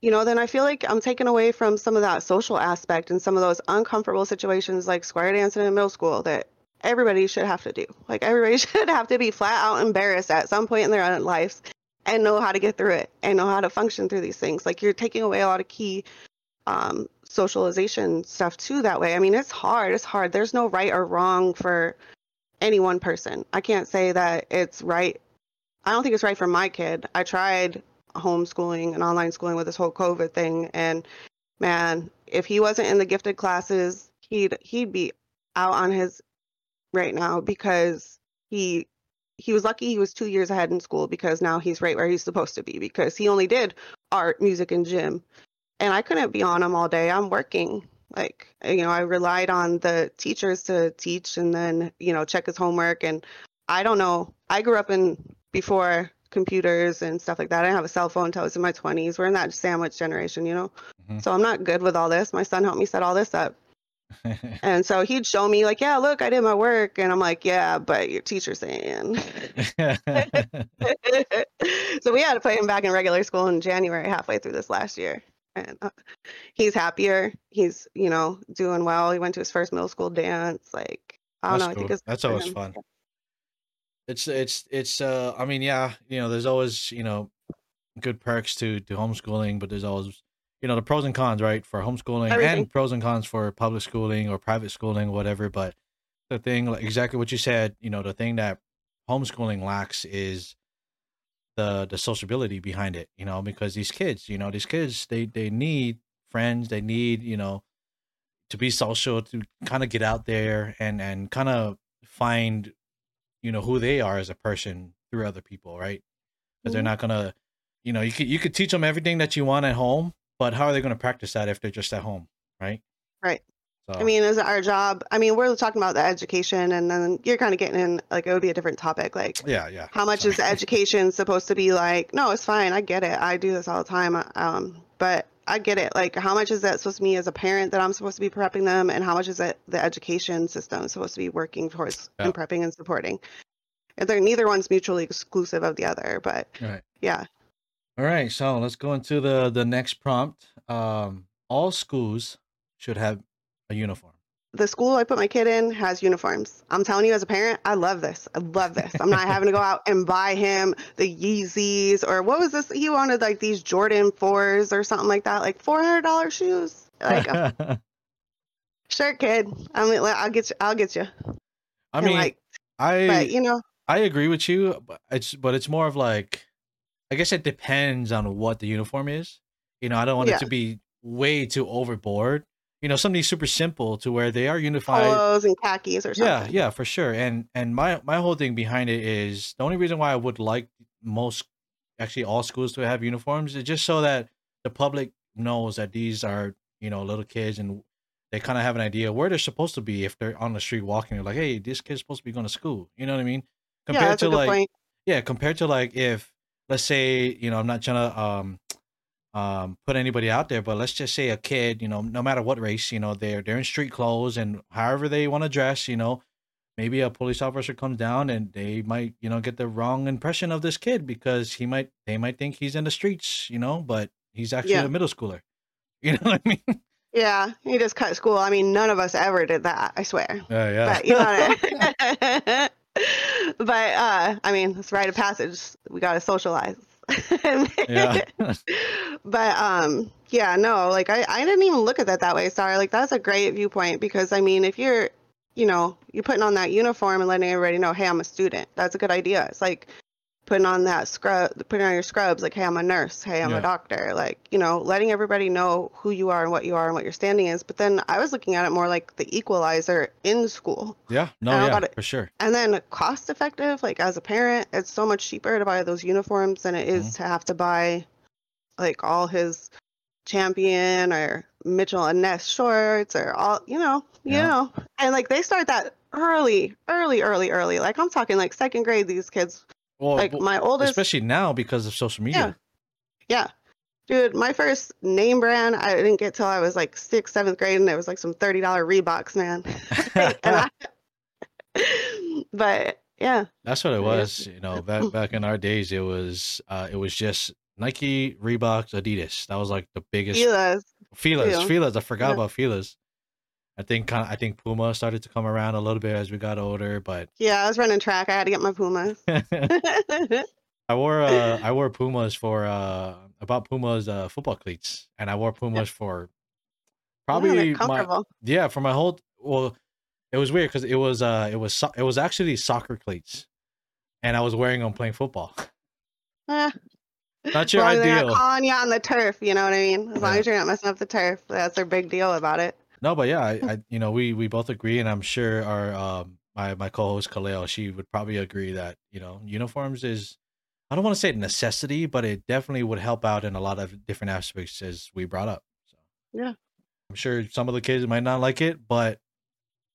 you know, then I feel like I'm taken away from some of that social aspect and some of those uncomfortable situations like square dancing in middle school that everybody should have to do. Like everybody should have to be flat out embarrassed at some point in their own lives and know how to get through it and know how to function through these things. Like you're taking away a lot of key um, socialization stuff too that way. I mean, it's hard. It's hard. There's no right or wrong for any one person. I can't say that it's right. I don't think it's right for my kid. I tried homeschooling and online schooling with this whole COVID thing, and man, if he wasn't in the gifted classes, he'd he'd be out on his right now because he he was lucky he was two years ahead in school because now he's right where he's supposed to be because he only did art, music, and gym, and I couldn't be on him all day. I'm working. Like you know i relied on the teachers to teach and then you know check his homework. And i don't know. I grew up in before computers and stuff like that. I didn't have a cell phone until i was in my 20s we're in that sandwich generation you know? Mhm. so i'm not good with all this. My son helped me set all this up and so he'd show me like yeah look i did my work and i'm like yeah but your teacher's saying so we had to put him back in regular school in January, halfway through this last year, and uh, he's happier. He's you know doing well. He went to his first middle school dance. Like I don't That's know. I think it's That's always him. fun. it's it's it's uh i mean yeah you know there's always you know good perks to to homeschooling but there's always you know the pros and cons right for homeschooling Everything. and pros and cons for public schooling or private schooling whatever but the thing like exactly what you said you know the thing that homeschooling lacks is the the sociability behind it you know because these kids you know these kids they they need friends they need you know to be social to kind of get out there and and kind of find you know who they are as a person through other people right because they're Mhm. not gonna you know you could you could teach them everything that you want at home but how are they gonna practice that if they're just at home right Right. so I mean, is it our job? I mean, we're talking about the education, and then you're kind of getting in like it would be a different topic, like yeah yeah how much Sorry. is education supposed to be like? No, it's fine. I get it. I do this all the time. Um, but I get it. Like, how much is that supposed to be as a parent that I'm supposed to be prepping them, and how much is it the education system supposed to be working towards Yeah. and prepping and supporting? And they're neither one's mutually exclusive of the other, but Right. yeah, All right, so let's go into the the next prompt. Um, all schools should have a uniform. the school I put my kid in has uniforms. I'm telling you, as a parent, I love this. I love this. I'm not having to go out and buy him the Yeezys or what was this? He wanted like these Jordan fours or something like that, like four hundred dollars shoes. Like, sure, kid. I mean, like, I'll get you. I'll get you. I And, mean, like, I but you know, I agree with you, but it's but it's more of like, I guess it depends on what the uniform is. You know, I don't want Yeah. it to be way too overboard. You know, something super simple to where they are unified. polos and khakis or yeah something. yeah yeah, for sure and and my my whole thing behind it is the only reason why i would like most actually all schools to have uniforms is just so that the public knows that these are you know little kids and they kind of have an idea where they're supposed to be if they're on the street walking they're like hey this kid's supposed to be going to school you know what i mean Yeah, that's a good like point. yeah compared to like if let's say you know i'm not trying to um um put anybody out there but let's just say a kid you know no matter what race you know they're they're in street clothes and however they want to dress you know maybe a police officer comes down and they might you know get the wrong impression of this kid because he might they might think he's in the streets you know but he's actually Yeah. a middle schooler you know what i mean Yeah, he just cut school. I mean, none of us ever did that. I swear. yeah yeah but you know but uh i mean it's rite of passage. We got to socialize. Yeah. But um yeah no like I, I didn't even look at that that way sorry. Like that's a great viewpoint because i mean if you're you know you're putting on that uniform and letting everybody know hey i'm a student. That's a good idea. It's like putting on that scrub putting on your scrubs like hey i'm a nurse hey i'm Yeah. a doctor like you know letting everybody know who you are and what you are and what your standing is but then i was looking at it more like the equalizer in school yeah no I yeah got it. for sure and then cost effective, like as a parent, it's so much cheaper to buy those uniforms than it is Mhm. to have to buy like all his champion or Mitchell and Ness shorts or all you know, you Yeah. know. And like they start that early, early, early, early. Like I'm talking like second grade, these kids. Well Like my oldest especially now because of social media Yeah. Dude, my first name brand I didn't get till I was like sixth, seventh grade and it was like some thirty dollar Reeboks, man. I but yeah. That's what it was. You know, back back in our days, it was uh, it was just Nike, Reebok, Adidas. That was like the biggest. Fila's. Filas, Yeah. Filas. I forgot Yeah. about Filas. I think kind of, I think Puma started to come around a little bit as we got older, but Yeah, I was running track. I had to get my Pumas. I wore uh I wore Pumas for uh about Pumas uh football cleats, and I wore Pumas for Yeah, probably my yeah for my whole well it was weird because it was uh it was so- it was actually soccer cleats, and I was wearing them playing football. Eh, Not as your long as they're ideal. not calling you on the turf, you know what I mean? As long as you're not messing up the turf, that's their big deal about it. No, but yeah, I, I you know we we both agree, and I'm sure our um my my co-host Kaleo, she would probably agree that you know uniforms is I don't want to say necessity, but it definitely would help out in a lot of different aspects as we brought up. So Yeah. I'm sure some of the kids might not like it, but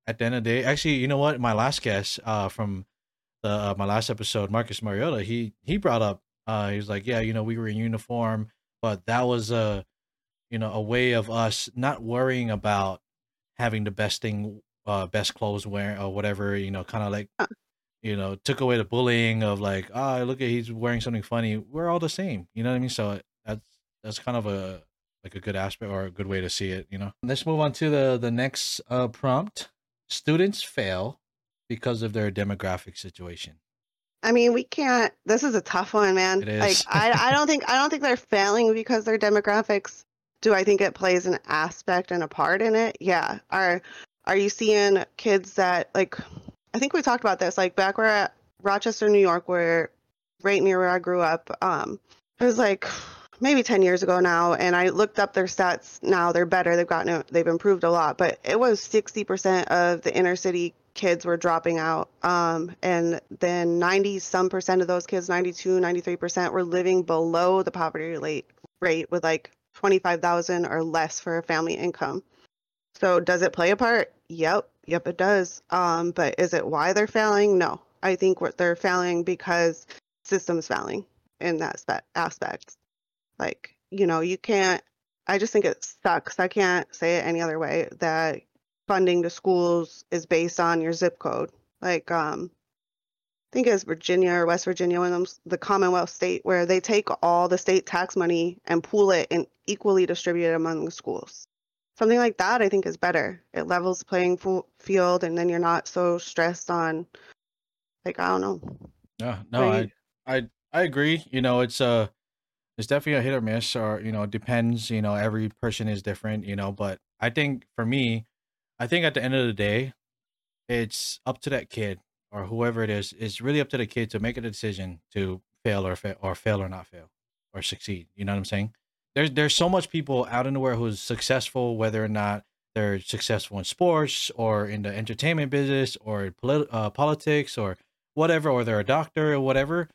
at the end of the day, actually, you know what? My last guest uh from the uh, my last episode, Marcus Mariota, he he brought up uh he was like, yeah, you know, we were in uniform, but that was a you know a way of us not worrying about having the best thing uh best clothes wearing or whatever you know kind of like Huh. you know took away the bullying of like ah look at he's wearing something funny we're all the same you know what i mean so that's that's kind of a like a good aspect or a good way to see it you know let's move on to the the next uh prompt students fail because of their demographic situation I mean, we can't. This is a tough one, man. It Like. I, I don't think I don't think they're failing because their demographics. Do I think it plays an aspect and a part in it? Yeah. Are Are you seeing kids that like? I think we talked about this. Like back where at Rochester, New York, where right near where I grew up. Um, it was like maybe 10 years ago now and i looked up their stats now they're better they've gotten they've improved a lot but it was 60% of the inner city kids were dropping out um, and then 90 some percent of those kids 92 93% were living below the poverty rate rate with like 25000 or less for a family income. So does it play a part? Yep. Yep it does. Um, but is it why they're failing? No. I think what they're failing because systems failing in that spe- aspect. Like you know you can't I just think it sucks. I can't say it any other way that funding to schools is based on your zip code. Like um I think it's Virginia or West Virginia, one of them, the Commonwealth state, where they take all the state tax money and pool it and equally distribute it among the schools. Something like that, I think, is better. It levels the playing field, and then you're not so stressed on, like, I don't know. Yeah, no, I, I, I agree. You know, it's a, uh, it's definitely a hit or miss, or you know, it depends. You know, every person is different. You know, but I think for me, I think at the end of the day, it's up to that kid or whoever it is. It's really up to the kid to make a decision to fail or fail or fail or not fail or succeed. You know what I'm saying? There's there's so much people out in the world who's successful, whether or not they're successful in sports or in the entertainment business or polit- uh, politics or whatever, or they're a doctor or whatever.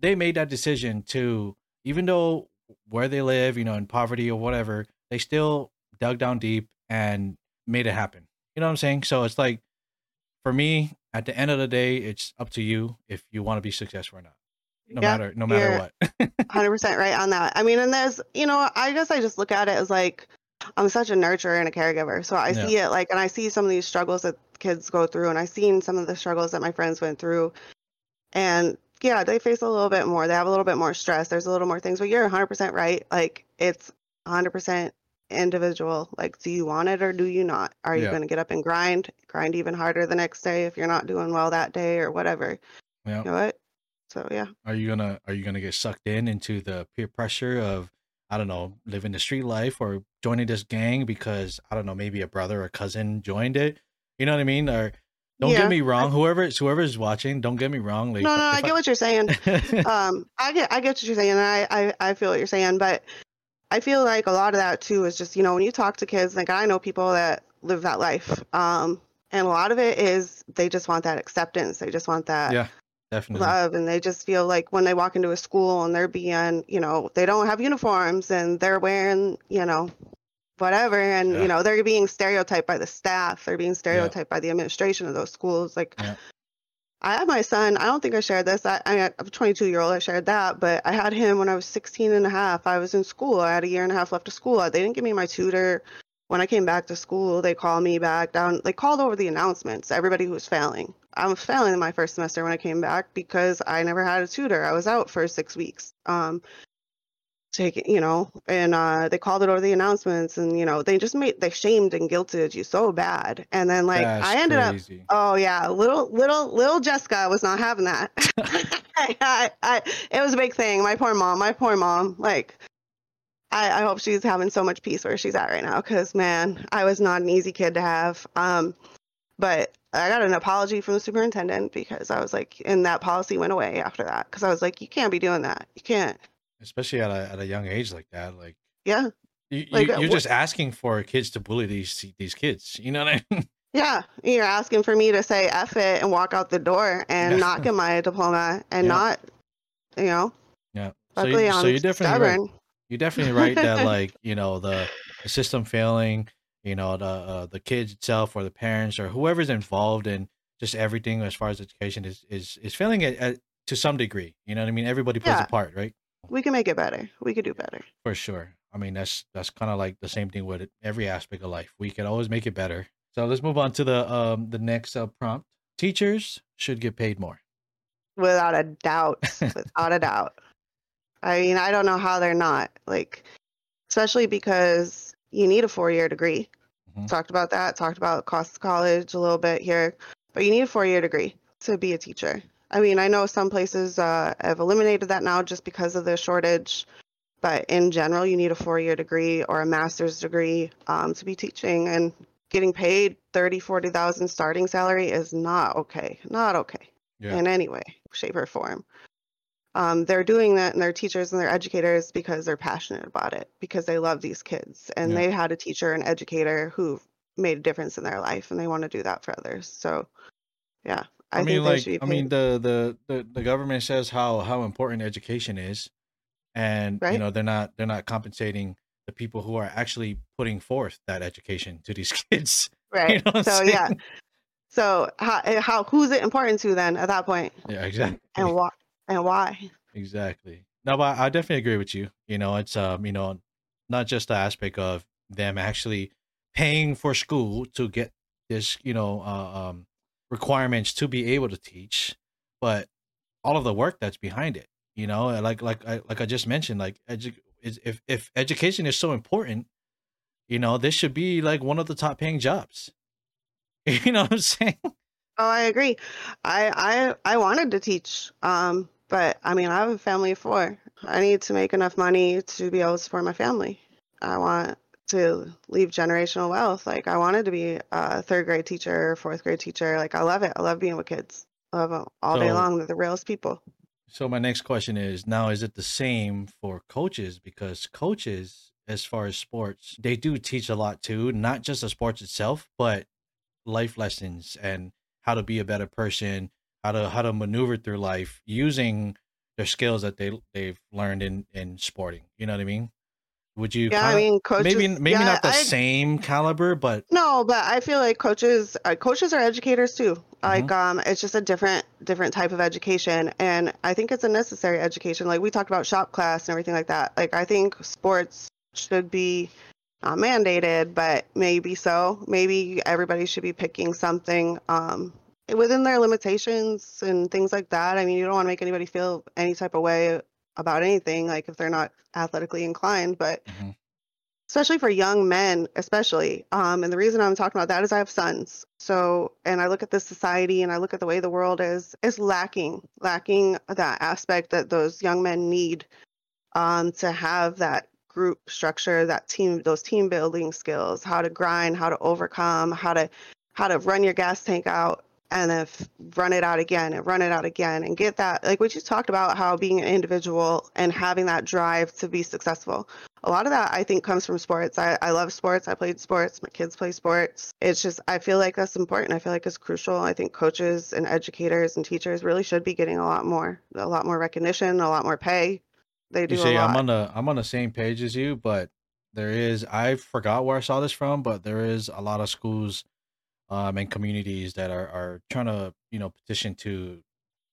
They made that decision to, even though where they live, you know, in poverty or whatever, they still dug down deep and made it happen. You know what I'm saying? So it's like, for me, at the end of the day, it's up to you if you want to be successful or not. No yeah, matter, no matter what. Hundred percent right on that. I mean, and there's, you know, I guess I just look at it as like, I'm such a nurturer and a caregiver, so I yeah. see it like, and I see some of these struggles that kids go through, and I've seen some of the struggles that my friends went through, and yeah, they face a little bit more. They have a little bit more stress. There's a little more things, but you're 100% right. Like, it's 100% individual. Like, do you want it or do you not? Are you yeah. going to get up and grind, grind even harder the next day if you're not doing well that day or whatever? Yeah. You know what? So yeah. Are you gonna Are you gonna get sucked in into the peer pressure of I don't know living the street life or joining this gang because I don't know maybe a brother or cousin joined it? You know what I mean? Or don't yeah. get me wrong. Whoever whoever's watching, don't get me wrong. Like, no, no, I get I... what you're saying. um, I get I get what you're saying. I, I I feel what you're saying, but I feel like a lot of that too is just, you know, when you talk to kids, like I know people that live that life. Um, and a lot of it is they just want that acceptance. They just want that yeah, definitely. love. And they just feel like when they walk into a school and they're being, you know, they don't have uniforms and they're wearing, you know, whatever. And, yeah. you know, they're being stereotyped by the staff. They're being stereotyped yeah. by the administration of those schools. Like, yeah. I had my son. I don't think I shared this. I, I am a 22 year old. I shared that, but I had him when I was 16 and a half. I was in school. I had a year and a half left of school. They didn't give me my tutor. When I came back to school, they called me back down. They called over the announcements. Everybody who was failing. I was failing in my first semester when I came back because I never had a tutor. I was out for six weeks. Um, take you know and uh they called it over the announcements and you know they just made they shamed and guilted you so bad and then like That's i ended crazy. up oh yeah little little little jessica was not having that I, I, I, it was a big thing my poor mom my poor mom like I, I hope she's having so much peace where she's at right now because man i was not an easy kid to have um but I got an apology from the superintendent because I was like, and that policy went away after that because I was like, you can't be doing that. You can't especially at a at a young age like that. Like yeah, you, like, you are uh, just asking for kids to bully these these kids. You know what I mean? Yeah, you're asking for me to say "f it" and walk out the door and yeah. not get my diploma and yeah. not, you know. Yeah. So, you, so you're definitely stubborn. right. You're definitely right that like you know the, the system failing, you know the uh, the kids itself or the parents or whoever's involved in just everything as far as education is is is failing at, at to some degree. You know what I mean? Everybody plays yeah. a part, right? We can make it better. We could do better. For sure. I mean, that's that's kind of like the same thing with every aspect of life. We can always make it better. So let's move on to the um the next uh, prompt. Teachers should get paid more. Without a doubt. Without a doubt. I mean, I don't know how they're not. Like especially because you need a four-year degree. Mm-hmm. Talked about that, talked about cost of college a little bit here, but you need a four-year degree to be a teacher. I mean, I know some places uh, have eliminated that now just because of the shortage, but in general, you need a four-year degree or a master's degree um, to be teaching, and getting paid thirty, forty thousand starting salary is not okay. Not okay yeah. in any way, shape, or form. Um, they're doing that, and they're teachers and they're educators because they're passionate about it, because they love these kids, and yeah. they had a teacher and educator who made a difference in their life, and they want to do that for others. So, yeah. I, I mean, like, I mean, the, the the the government says how how important education is, and right? you know they're not they're not compensating the people who are actually putting forth that education to these kids. Right. You know so yeah. So how eh, how who's it important to then at that point? Yeah, exactly. And why and why? Exactly. No, but I definitely agree with you. You know, it's um, you know, not just the aspect of them actually paying for school to get this, you know, uh, um, requirements to be able to teach, but all of the work that's behind it. You know, like like I like I just mentioned, like edu- if if education is so important, you know, this should be like one of the top paying jobs. You know what I'm saying? Oh, I agree. I I I wanted to teach, um, but I mean, I have a family of four. I need to make enough money to be able to support my family. I want to leave generational wealth. Like I wanted to be a third grade teacher, fourth grade teacher. Like I love it. I love being with kids. I love them all day long. They're the realest people. so my next question is now is it the same for coaches because coaches as far as sports, they do teach a lot too, not just the sports itself, but life lessons and how to be a better person, how to how to maneuver through life using their skills that they they've learned in in sporting. You know what I mean? Would you Yeah, I mean, coaches. maybe maybe yeah, not the I same caliber, but no, but I feel like coaches, uh, coaches are educators too. Mhm. Like, um, it's just a different, different type of education, and I think it's a necessary education. Like we talked about shop class and everything like that. Like I think sports should be not mandated, but maybe so. Maybe everybody should be picking something um, within their limitations and things like that. I mean, you don't want to make anybody feel any type of way about anything, like if they're not athletically inclined, but Mhm. especially for young men, especially. Um, and the reason I'm talking about that is I have sons. So, and I look at this society and I look at the way the world is is lacking, lacking that aspect that those young men need um, to have that group structure, that team, those team building skills, how to grind, how to overcome, how to how to run your gas tank out and then f- run it out again and run it out again and get that like we just talked about how being an individual and having that drive to be successful. A lot of that i think comes from sports. I, I love sports. I played sports. My kids play sports. It's just i feel like that's important. I feel like it's crucial. I think coaches and educators and teachers really should be getting a lot more a lot more recognition a lot more pay. They do You a see, I'm on the I'm on the same page as you, but there is I forgot where I saw this from, but there is a lot of schools um and communities that are are trying to you know petition to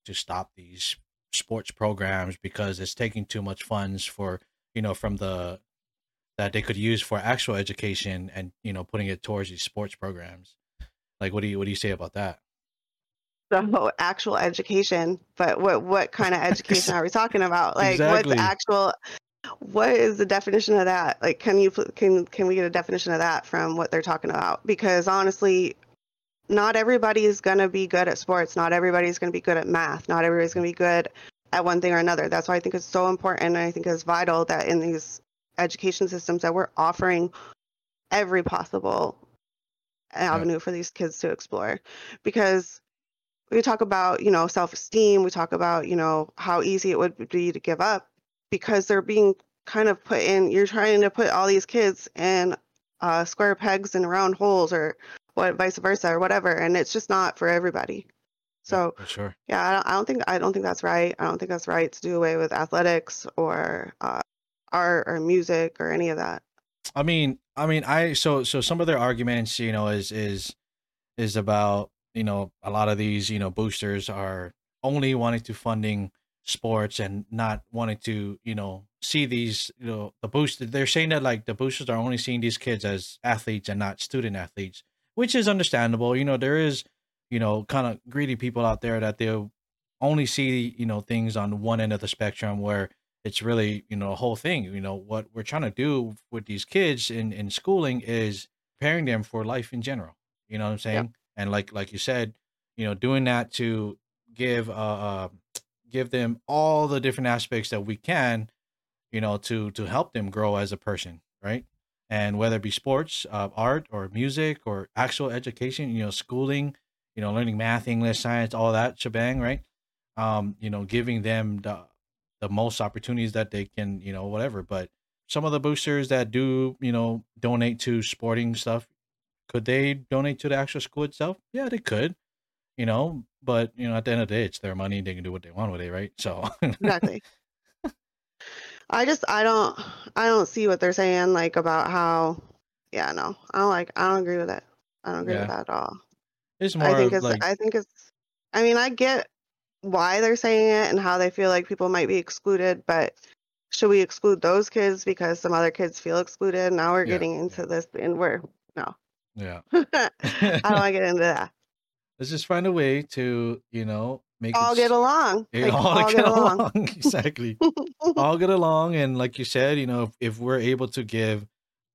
to stop these sports programs because it's taking too much funds for you know from the that they could use for actual education and you know putting it towards these sports programs. Like, what do you what do you say about that? so actual education but what what kind of education are we talking about like what's actual what is the definition of that like can you can can we get a definition of that from what they're talking about because honestly not everybody is going to be good at sports. Not everybody's going to be good at math. Not everybody's going to be good at one thing or another. That's why i think it's so important and i think it's vital that in these education systems that we're offering every possible avenue for these kids to explore. Because we talk about you know self-esteem. We talk about you know how easy it would be to give up because they're being kind of put in you're trying to put all these kids in uh, square pegs and round holes or what vice versa or whatever and it's just not for everybody. So for sure. yeah I don't, I don't think i don't think that's right. I don't think that's right to do away with athletics or uh, art or music or any of that. I mean, I mean, I so so some of their arguments, you know, is is is about you know a lot of these you know boosters are only wanting to funding sports and not wanting to you know see these you know the boosters They're saying that like the boosters are only seeing these kids as athletes and not student athletes, which is understandable. You know, there is you know kind of greedy people out there that they'll only see you know things on one end of the spectrum where it's really you know a whole thing you know what we're trying to do with these kids in in schooling is preparing them for life in general you know what i'm saying and like like you said you know doing that to give uh, uh give them all the different aspects that we can you know to to help them grow as a person right and whether it be sports uh, art or music or actual education you know schooling you know learning math english science all that shebang right? Um you know giving them the the most opportunities that they can you know whatever. But some of the boosters that do you know donate to sporting stuff could they donate to the actual school itself? Yeah they could you know but you know at the end of the day it's their money they can do what they want with it right? So exactly i just i don't i don't see what they're saying like about how yeah no i don't like i don't agree with it i don't agree with that at all it's more i think it's like i think it's i mean i get why they're saying it and how they feel like people might be excluded but should we exclude those kids because some other kids feel excluded? Now we're Yeah, getting into this, and we're no. Yeah. I don't want to get into that. Let's just find a way to, you know, make All get along. Like, all, get along. exactly. all get along. And like you said, you know, if, if we're able to give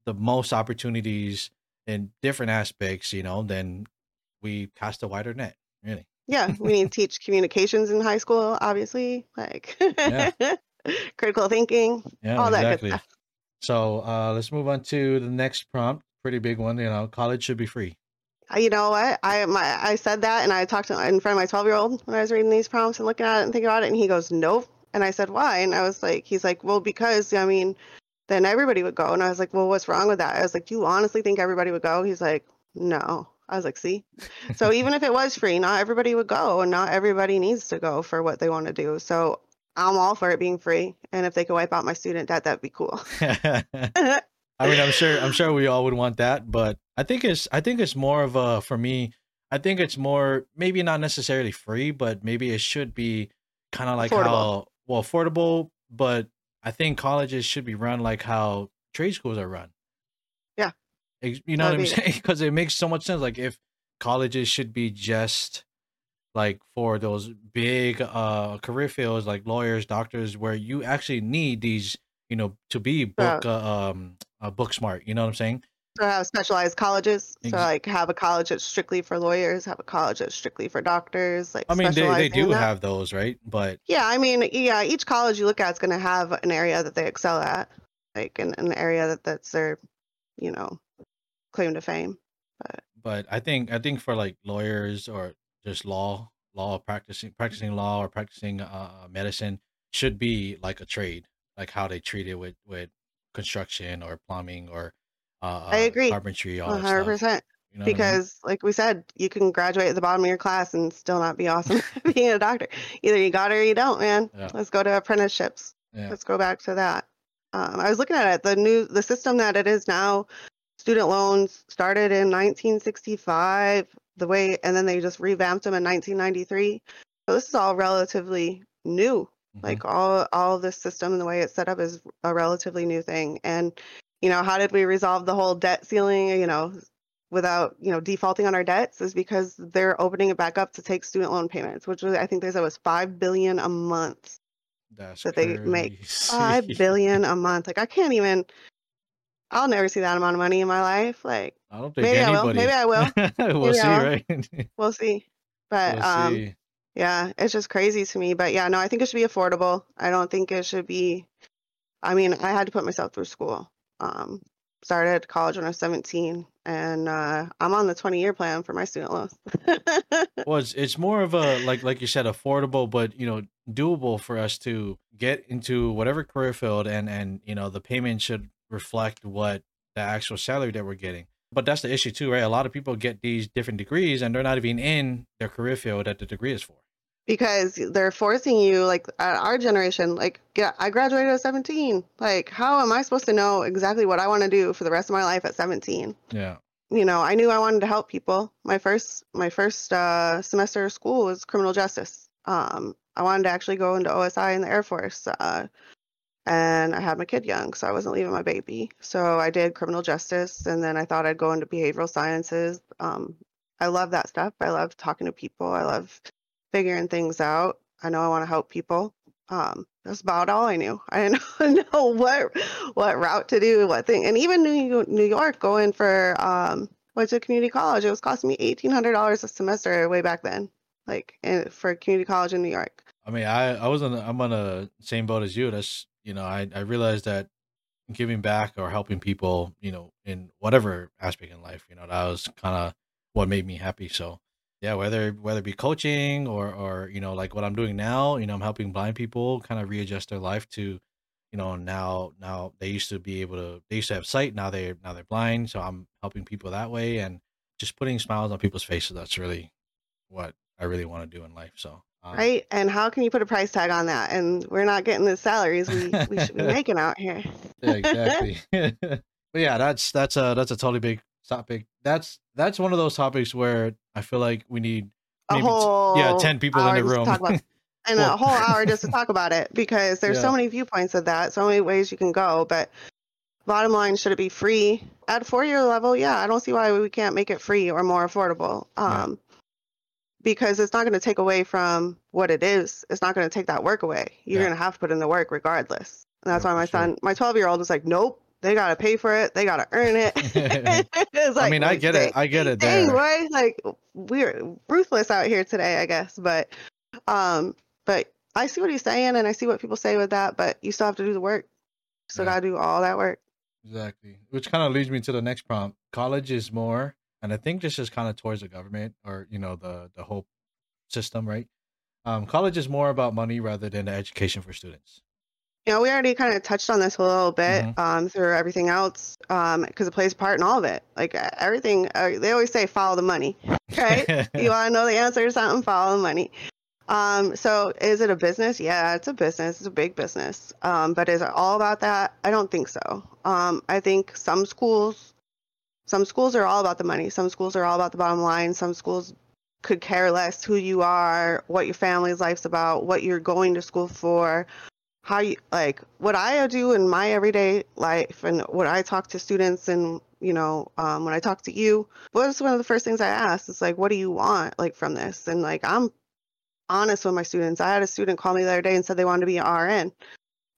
the most opportunities in different aspects, you know, then we cast a wider net. Really. yeah, we need to teach communications in high school, obviously, like Yeah. critical thinking, Yeah, all that exactly. good stuff. So uh, let's move on to the next prompt. Pretty big one. You know, college should be free. You know what? I my I said that, and I talked to in front of my twelve year old when I was reading these prompts and looking at it and thinking about it, and he goes, "Nope." And I said, "Why?" And I was like, "He's like, well, because I mean, then everybody would go." And I was like, "Well, what's wrong with that?" I was like, "Do you honestly think everybody would go?" He's like, "No." I was like, "See." So even if it was free, not everybody would go, and not everybody needs to go for what they want to do. So I'm all for it being free, and if they could wipe out my student debt, that'd be cool. I mean, I'm sure I'm sure we all would want that, but I think it's I think it's more of a for me, I think it's more maybe not necessarily free, but maybe it should be kind of like Affordable. how well affordable, but I think colleges should be run like how trade schools are run. Yeah. You know what I'm be saying? Because it makes so much sense. Like if colleges should be just like for those big uh career fields like lawyers, doctors, where you actually need these, you know, to be book uh, um uh, book smart. You know what I'm saying? So have specialized colleges. So like have a college that's strictly for lawyers, have a college that's strictly for doctors. Like I mean, they, they do have those, right? But Yeah, I mean, yeah, each college you look at is going to have an area that they excel at, like an, an area that that's their, you know, claim to fame. But but I think I think for like lawyers or just law law practicing practicing law or practicing uh medicine should be like a trade, like how they treat it with with construction or plumbing or uh I agree, carpentry, all One that hundred stuff. percent. You know what I mean? Because, like we said, you can graduate at the bottom of your class and still not be awesome being a doctor. Either you got it or you don't, man. Yeah. Let's go to apprenticeships. Yeah. Let's go back to that. Um, I was looking at it. The new the system that it is now, student loans started in 1965. The way, and then they just revamped them in 1993. So this is all relatively new. Mhm. Like all all this system and the way it's set up is a relatively new thing. And you know, how did we resolve the whole debt ceiling? You know, without you know defaulting on our debts is because they're opening it back up to take student loan payments, which was, I think they said was five billion a month That's that they make five billion a month. Like I can't even. I'll never see that amount of money in my life. Like I don't think maybe I will. Maybe I will. we'll Maybe see, I will. right? We'll see. But we'll um, see. Yeah, it's just crazy to me. But yeah, no, I think it should be affordable. I don't think it should be. I mean, I had to put myself through school. Um, started college when I was 17, and uh, I'm on the 20 year plan for my student loans. Well, it's, it's more of a like like you said, affordable, but you know, doable for us to get into whatever career field, and and you know, the payment should reflect what the actual salary that we're getting. But that's the issue too, right? A lot of people get these different degrees, and they're not even in their career field that the degree is for. because they're forcing you like our generation like yeah i graduated at 17 like how am i supposed to know exactly what i want to do for the rest of my life at 17 Yeah, you know i knew i wanted to help people. My first my first uh, semester of school was criminal justice. Um, i wanted to actually go into osi in the air force. Uh, and i had my kid young so i wasn't leaving my baby so i did criminal justice and then i thought i'd go into behavioral sciences um, i love that stuff i love talking to people i love figuring things out i know i want to help people um, that's about all I knew. I didn't know what what route to do, what thing, and even New New York going for um, went to community college. It was costing me eighteen hundred dollars a semester way back then, like in, for community college in New York. I mean, I I was on I'm on the same boat as you. That's you know, I I realized that giving back or helping people, you know, in whatever aspect in life, you know, that was kind of what made me happy. So yeah, whether whether it be coaching or or you know, like what I'm doing now, you know, I'm helping blind people kind of readjust their life to, you know, now now they used to be able to they used to have sight, now they now they're blind. So I'm helping people that way and just putting smiles on people's faces. That's really what I really want to do in life. So um, Right? And how can you put a price tag on that? And we're not getting the salaries we, we should be making out here. Yeah, exactly. but yeah, that's that's a that's a totally big topic. That's that's one of those topics where I feel like we need A maybe t- yeah ten people in the room. and Well- a whole hour just to talk about it because there's Yeah. so many viewpoints of that, so many ways you can go. But bottom line, should it be free at a four year level? Yeah, I don't see why we can't make it free or more affordable. Yeah. Because it's not going to take away from what it is. It's not going to take that work away. You're Yeah. going to have to put in the work regardless. And that's why my sure. son, my 12 year old, is like, nope, they got to pay for it. They got to earn it. It's I mean, I get dang- it. I get it dang, there. boy, like we're ruthless out here today, I guess. But, um, but I see what he's saying, and I see what people say with that. But you still have to do the work. Still Yeah. got to do all that work. Exactly. Which kind of leads me to the next prompt. College is more, and I think this is kind of towards the government or you know the the whole system, right? Um, college is more about money rather than education for students. You know, we already kind of touched on this a little bit Mhm. um, through everything else because it plays a part in all of it. Like uh, everything, uh, they always say follow the money, right? you want to know the answer to something, follow the money. Um, so is it a business? Yeah, it's a business. It's a big business. Um, but is it all about that? I don't think so. Um, I think some schools, some schools are all about the money. Some schools are all about the bottom line. Some schools could care less who you are, what your family's life's about, what you're going to school for, how you like what I do in my everyday life and what I talk to students and you know um, when I talk to you. What's one of the first things I ask? Is like, what do you want like from this? And like I'm honest with my students. I had a student call me the other day and said they wanted to be an RN.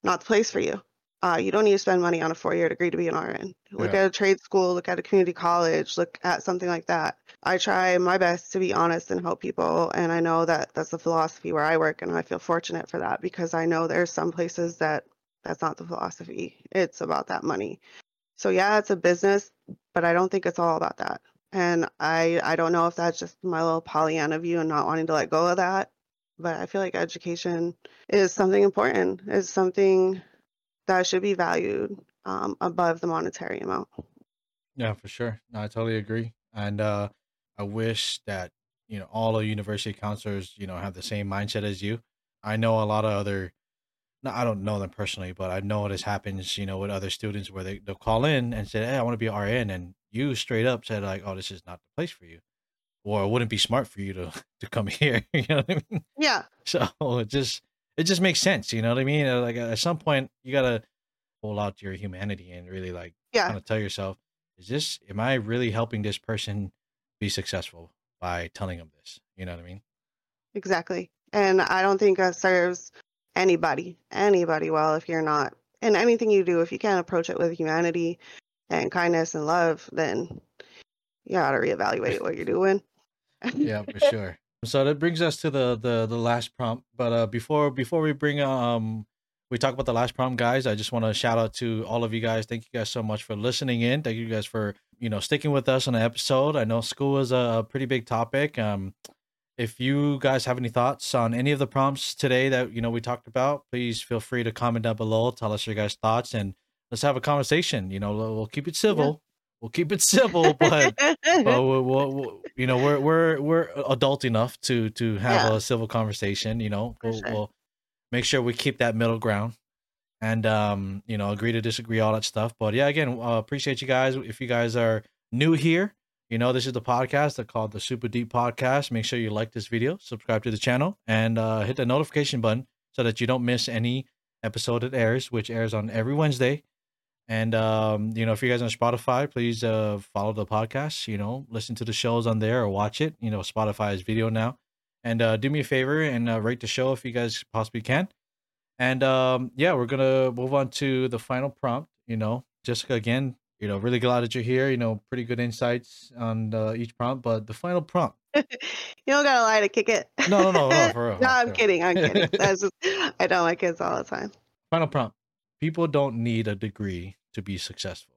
Not the place for you. Uh, you don't need to spend money on a four-year degree to be an RN. Look Yeah. at a trade school. Look at a community college. Look at something like that. I try my best to be honest and help people, and I know that that's the philosophy where I work, and I feel fortunate for that because I know there's some places that that's not the philosophy. It's about that money. So yeah, it's a business, but I don't think it's all about that. And I I don't know if that's just my little Pollyanna view and not wanting to let go of that. But I feel like education is something important. Is something that should be valued um, above the monetary amount. Yeah, for sure. No, I totally agree. And uh I wish that, you know, all the university counselors, you know, have the same mindset as you. I know a lot of other no, I don't know them personally, but I know this happens, you know, with other students where they, they'll call in and say, Hey, I want to be RN and you straight up said like, Oh, this is not the place for you. Or it wouldn't be smart for you to to come here. you know what I mean? Yeah, So it just it just makes sense, you know what I mean? Uh, Like at some point you gotta pull out to your humanity and really like yeah, kind of tell yourself, is this am I really helping this person be successful by telling them this? You know what I mean? exactly. And I don't think that serves anybody, anybody well if you're not. And anything you do, if you can't approach it with humanity and kindness and love, then you got to reevaluate what you're doing. Yeah, for sure. So that brings us to the the the last prompt. But uh before before we bring um we talk about the last prompt, guys, I just want to shout out to all of you guys. Thank you guys so much for listening in. Thank you guys for you know sticking with us on the episode. I know school is a pretty big topic. Um, if you guys have any thoughts on any of the prompts today that you know we talked about, please feel free to comment down below. Tell us your guys' thoughts and let's have a conversation. You know, we'll keep it civil. We'll keep it civil, but well, we'll, we'll, we'll- you know, we're we're we're adult enough to to have Yeah. a civil conversation. You know, we'll, sure. we'll make sure we keep that middle ground, and um, you know, agree to disagree, all that stuff. But yeah, again, uh, appreciate you guys. If you guys are new here, you know, this is the podcast called the Super Deep Podcast. Make sure you like this video, subscribe to the channel, and uh, hit the notification button so that you don't miss any episode that airs, which airs on every Wednesday. And um, you know, if you guys on Spotify, please uh follow the podcast. You know, listen to the shows on there or watch it. You know, Spotify is video now. And uh, do me a favor and uh, rate the show if you guys possibly can. And um, yeah, we're gonna move on to the final prompt. You know, Jessica, again, you know, really glad that you're here. You know, pretty good insights on uh, each prompt. But the final prompt. you don't gotta lie to kick it. No, no, no, no, for real. no, I'm kidding. I'm kidding. That's just, I tell my kids all the time. Final prompt. People don't need a degree to be successful.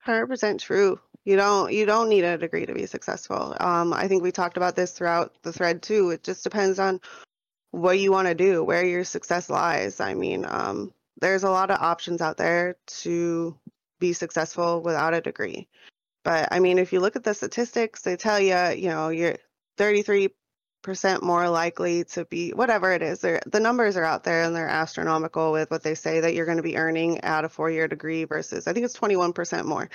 Hundred percent true. You don't you don't need a degree to be successful. Um, I think we talked about this throughout the thread too. It just depends on what you want to do, where your success lies. I mean, um, there's a lot of options out there to be successful without a degree. But I mean, if you look at the statistics, they tell you, you know, you're 33% more likely to be whatever it is. The numbers are out there and they're astronomical with what they say that you're going to be earning at a four year degree versus, I think it's 21% more.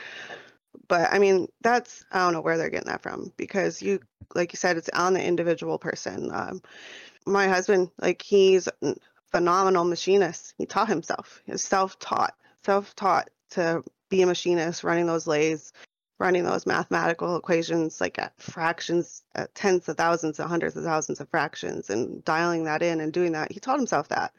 But I mean, that's, I don't know where they're getting that from because you, like you said, it's on the individual person. Um, my husband, like he's a phenomenal machinist. He taught himself. He's self-taught, self-taught to be a machinist, running those lathes, running those mathematical equations like at fractions, at tens of thousands, of hundreds of thousands of fractions, and dialing that in and doing that. He taught himself that.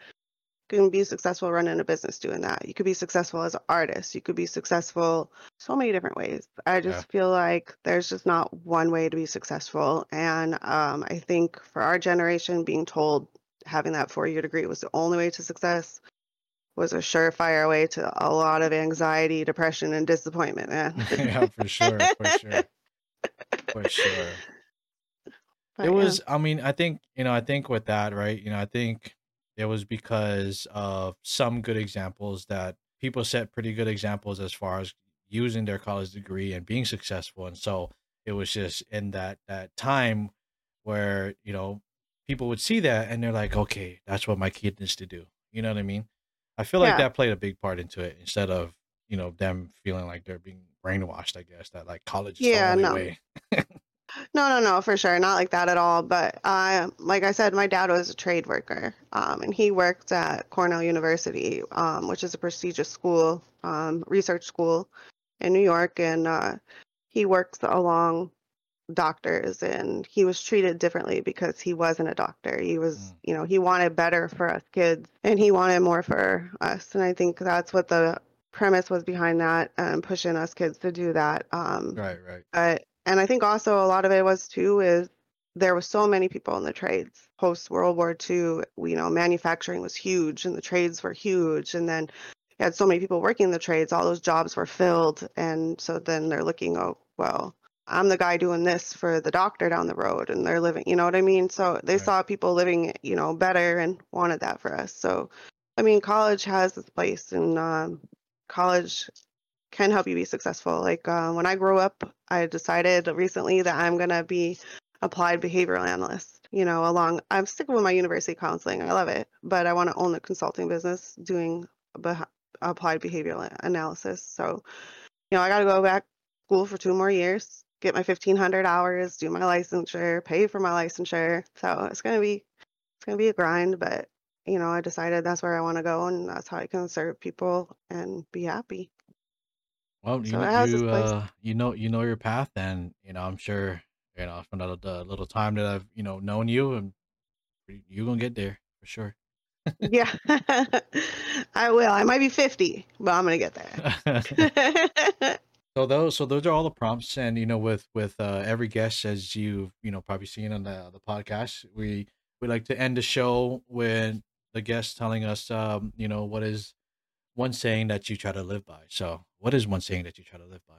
You can be successful running a business doing that. You could be successful as an artist. You could be successful so many different ways. I just Yeah. feel like there's just not one way to be successful. And um, I think for our generation, being told having that four year degree was the only way to success was a surefire way to a lot of anxiety, depression, and disappointment, man. yeah, for sure, for sure, for sure. But, it yeah. was i mean i think you know i think with that right you know i think it was because of some good examples that people set pretty good examples as far as using their college degree and being successful and so it was just in that that time where you know people would see that and they're like okay that's what my kid needs to do you know what i mean i feel like Yeah. that played a big part into it instead of you know them feeling like they're being brainwashed i guess that like college is Yeah, the only no. way No, no, no, for sure. Not like that at all. But uh, like I said, my dad was a trade worker, um, and he worked at Cornell University, um, which is a prestigious school, um, research school in New York. And uh, he works along doctors, and he was treated differently because he wasn't a doctor. He was, Mm. you know, he wanted better for us kids, and he wanted more for us. And I think that's what the premise was behind that, and pushing us kids to do that. Um, right right but and I think also a lot of it was too is there was so many people in the trades post World War II. You know, manufacturing was huge and the trades were huge, and then you had so many people working in the trades. All those jobs were filled, and so then they're looking, oh well, I'm the guy doing this for the doctor down the road, and they're living. You know what I mean? So they Right. saw people living, you know, better and wanted that for us. So I mean, college has its place, and um, college can help you be successful. Like uh, when I grew up, I decided recently that I'm gonna be applied behavioral analyst. You know, along I'm sticking with my university counseling. I love it, but I want to own a consulting business doing beh- applied behavioral analysis. So, you know, I got to go back school for two more years, get my 1500 hours, do my licensure, pay for my licensure. So it's gonna be it's gonna be a grind, but you know, I decided that's where I want to go, and that's how I can serve people and be happy. Well, you So know, it has its you uh, you know, you know your path, and you know, I'm sure, you know, from the, the little time that I've, you know, known you, and you're gonna get there for sure. Yeah, I will. I might be 50, but I'm gonna get there. so those, so those are all the prompts, and you know, with with uh, every guest, as you've, you know, probably seen on the the podcast, we we like to end the show with the guest telling us, um, you know, what is one saying that you try to live by. So, what is one saying that you try to live by?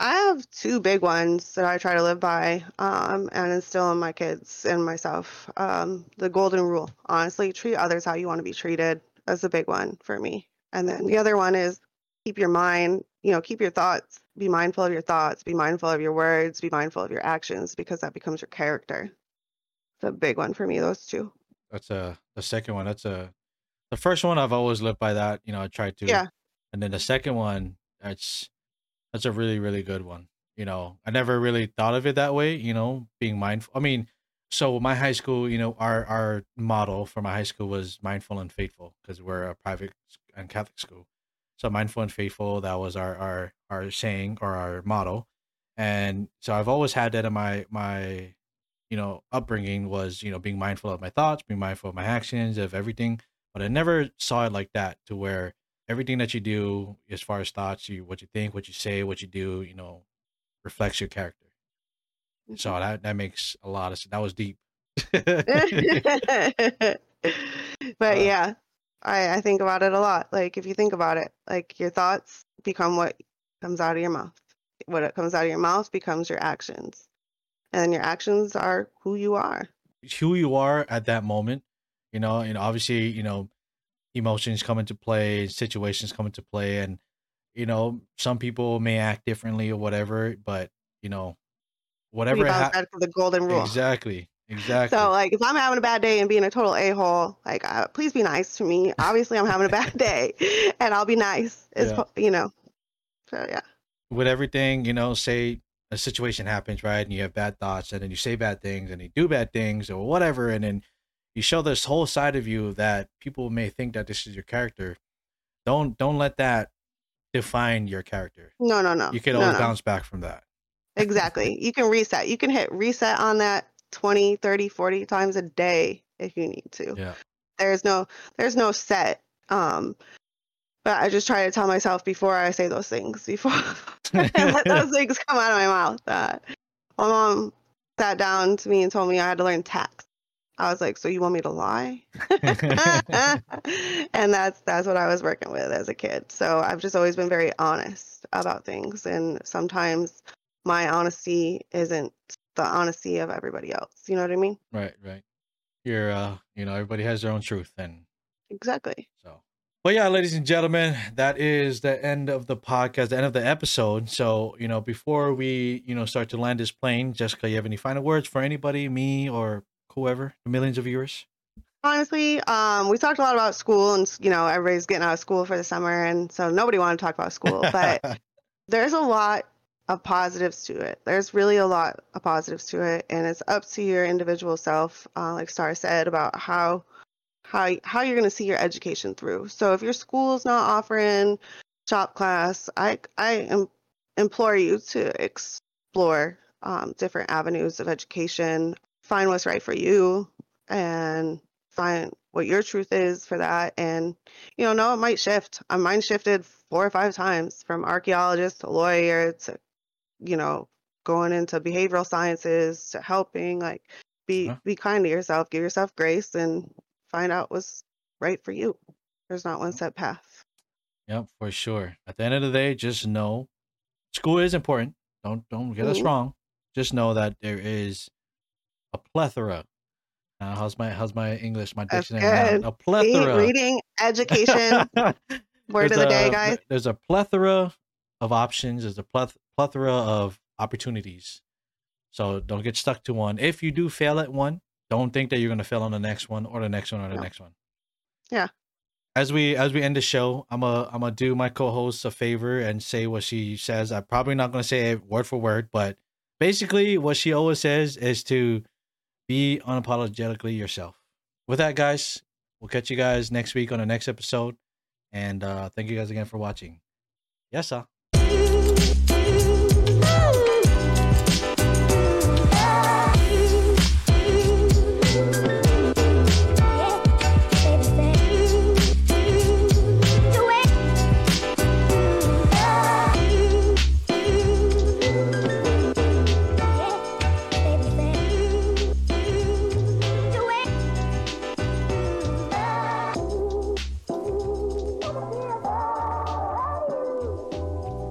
I have two big ones that I try to live by um, and instill in my kids and myself. Um, the golden rule, honestly, treat others how you want to be treated. That's a big one for me. And then the other one is keep your mind, you know, keep your thoughts. Be mindful of your thoughts. Be mindful of your words. Be mindful of your actions because that becomes your character. It's a big one for me, those two. That's a the second one. That's a the first one. I've always lived by that. You know, I tried to. Yeah. And then the second one, that's that's a really really good one. You know, I never really thought of it that way. You know, being mindful. I mean, so my high school, you know, our our model for my high school was mindful and faithful because we're a private and Catholic school. So mindful and faithful, that was our our our saying or our motto. And so I've always had that in my my you know upbringing was you know being mindful of my thoughts, being mindful of my actions, of everything. But I never saw it like that to where everything that you do as far as thoughts, you what you think, what you say, what you do, you know, reflects your character. So that that makes a lot of sense. That was deep. but Uh, yeah, I, I think about it a lot. Like if you think about it, like your thoughts become what comes out of your mouth. What comes out of your mouth becomes your actions. And your actions are who you are. who you are at that moment, you know, and obviously, you know, emotions come into play, situations come into play, and you know, some people may act differently or whatever, but you know, whatever bounce ha- back to the golden rule. exactly, exactly. So like if I'm having a bad day and being a total a-hole, like uh, please be nice to me. Obviously I'm having a bad day and I'll be nice. It's Yeah. you know. So yeah. with everything, you know, say a situation happens, right? And you have bad thoughts, and then you say bad things, and you do bad things, or whatever, and then you show this whole side of you that people may think that this is your character. Don't don't let that define your character. No, no, no. You can no, always no. bounce back from that. Exactly. You can reset. You can hit reset on that 20, 30, 40 times a day if you need to. Yeah. There's no there's no set. Um but I just try to tell myself before I say those things, before I let those things come out of my mouth. That my mom sat down to me and told me I had to learn tax. I was like, "So you want me to lie?" and that's that's what I was working with as a kid. So I've just always been very honest about things, and sometimes my honesty isn't the honesty of everybody else. You know what I mean? right, right. You're uh, you know, everybody has their own truth and Exactly. So, but yeah, ladies and gentlemen, that is the end of the podcast, the end of the episode. So, you know, before we, you know, start to land this plane, Jessica, you have any final words for anybody, me or whoever, the millions of viewers? Honestly, um, we talked a lot about school, and you know, everybody's getting out of school for the summer, and so nobody wanted to talk about school. But there's a lot of positives to it. There's really a lot of positives to it, and it's up to your individual self, uh, like Starr said, about how how how you're going to see your education through. So if your school's not offering shop class, I I implore you to explore um, different avenues of education, find what's right for you, and find what your truth is for that. And you know, no, it might shift. Uh, Mine shifted four or five times from archaeologist to lawyer to you know going into behavioral sciences to helping like be Huh. be kind to yourself give yourself grace and find out what's right for you there's not one set path Yep, for sure. At the end of the day, just know school is important. Don't don't get us Mhm. wrong. Just know that there is a plethora. Uh, how's my how's my English, my dictionary? A plethora. reading education word of the day guys There's a plethora of options. There's a pleth- plethora of opportunities. So don't get stuck to one. If you do fail at one, don't think that you're gonna fail on the next one or the next one or the No. next one. Yeah. As we as we end the show, I'm a I'm gonna do my co-host a favor and say what she says. I'm probably not gonna say it word for word, but basically what she always says is to be unapologetically yourself. With that, guys, we'll catch you guys next week on the next episode. And uh thank you guys again for watching. Yes, sir.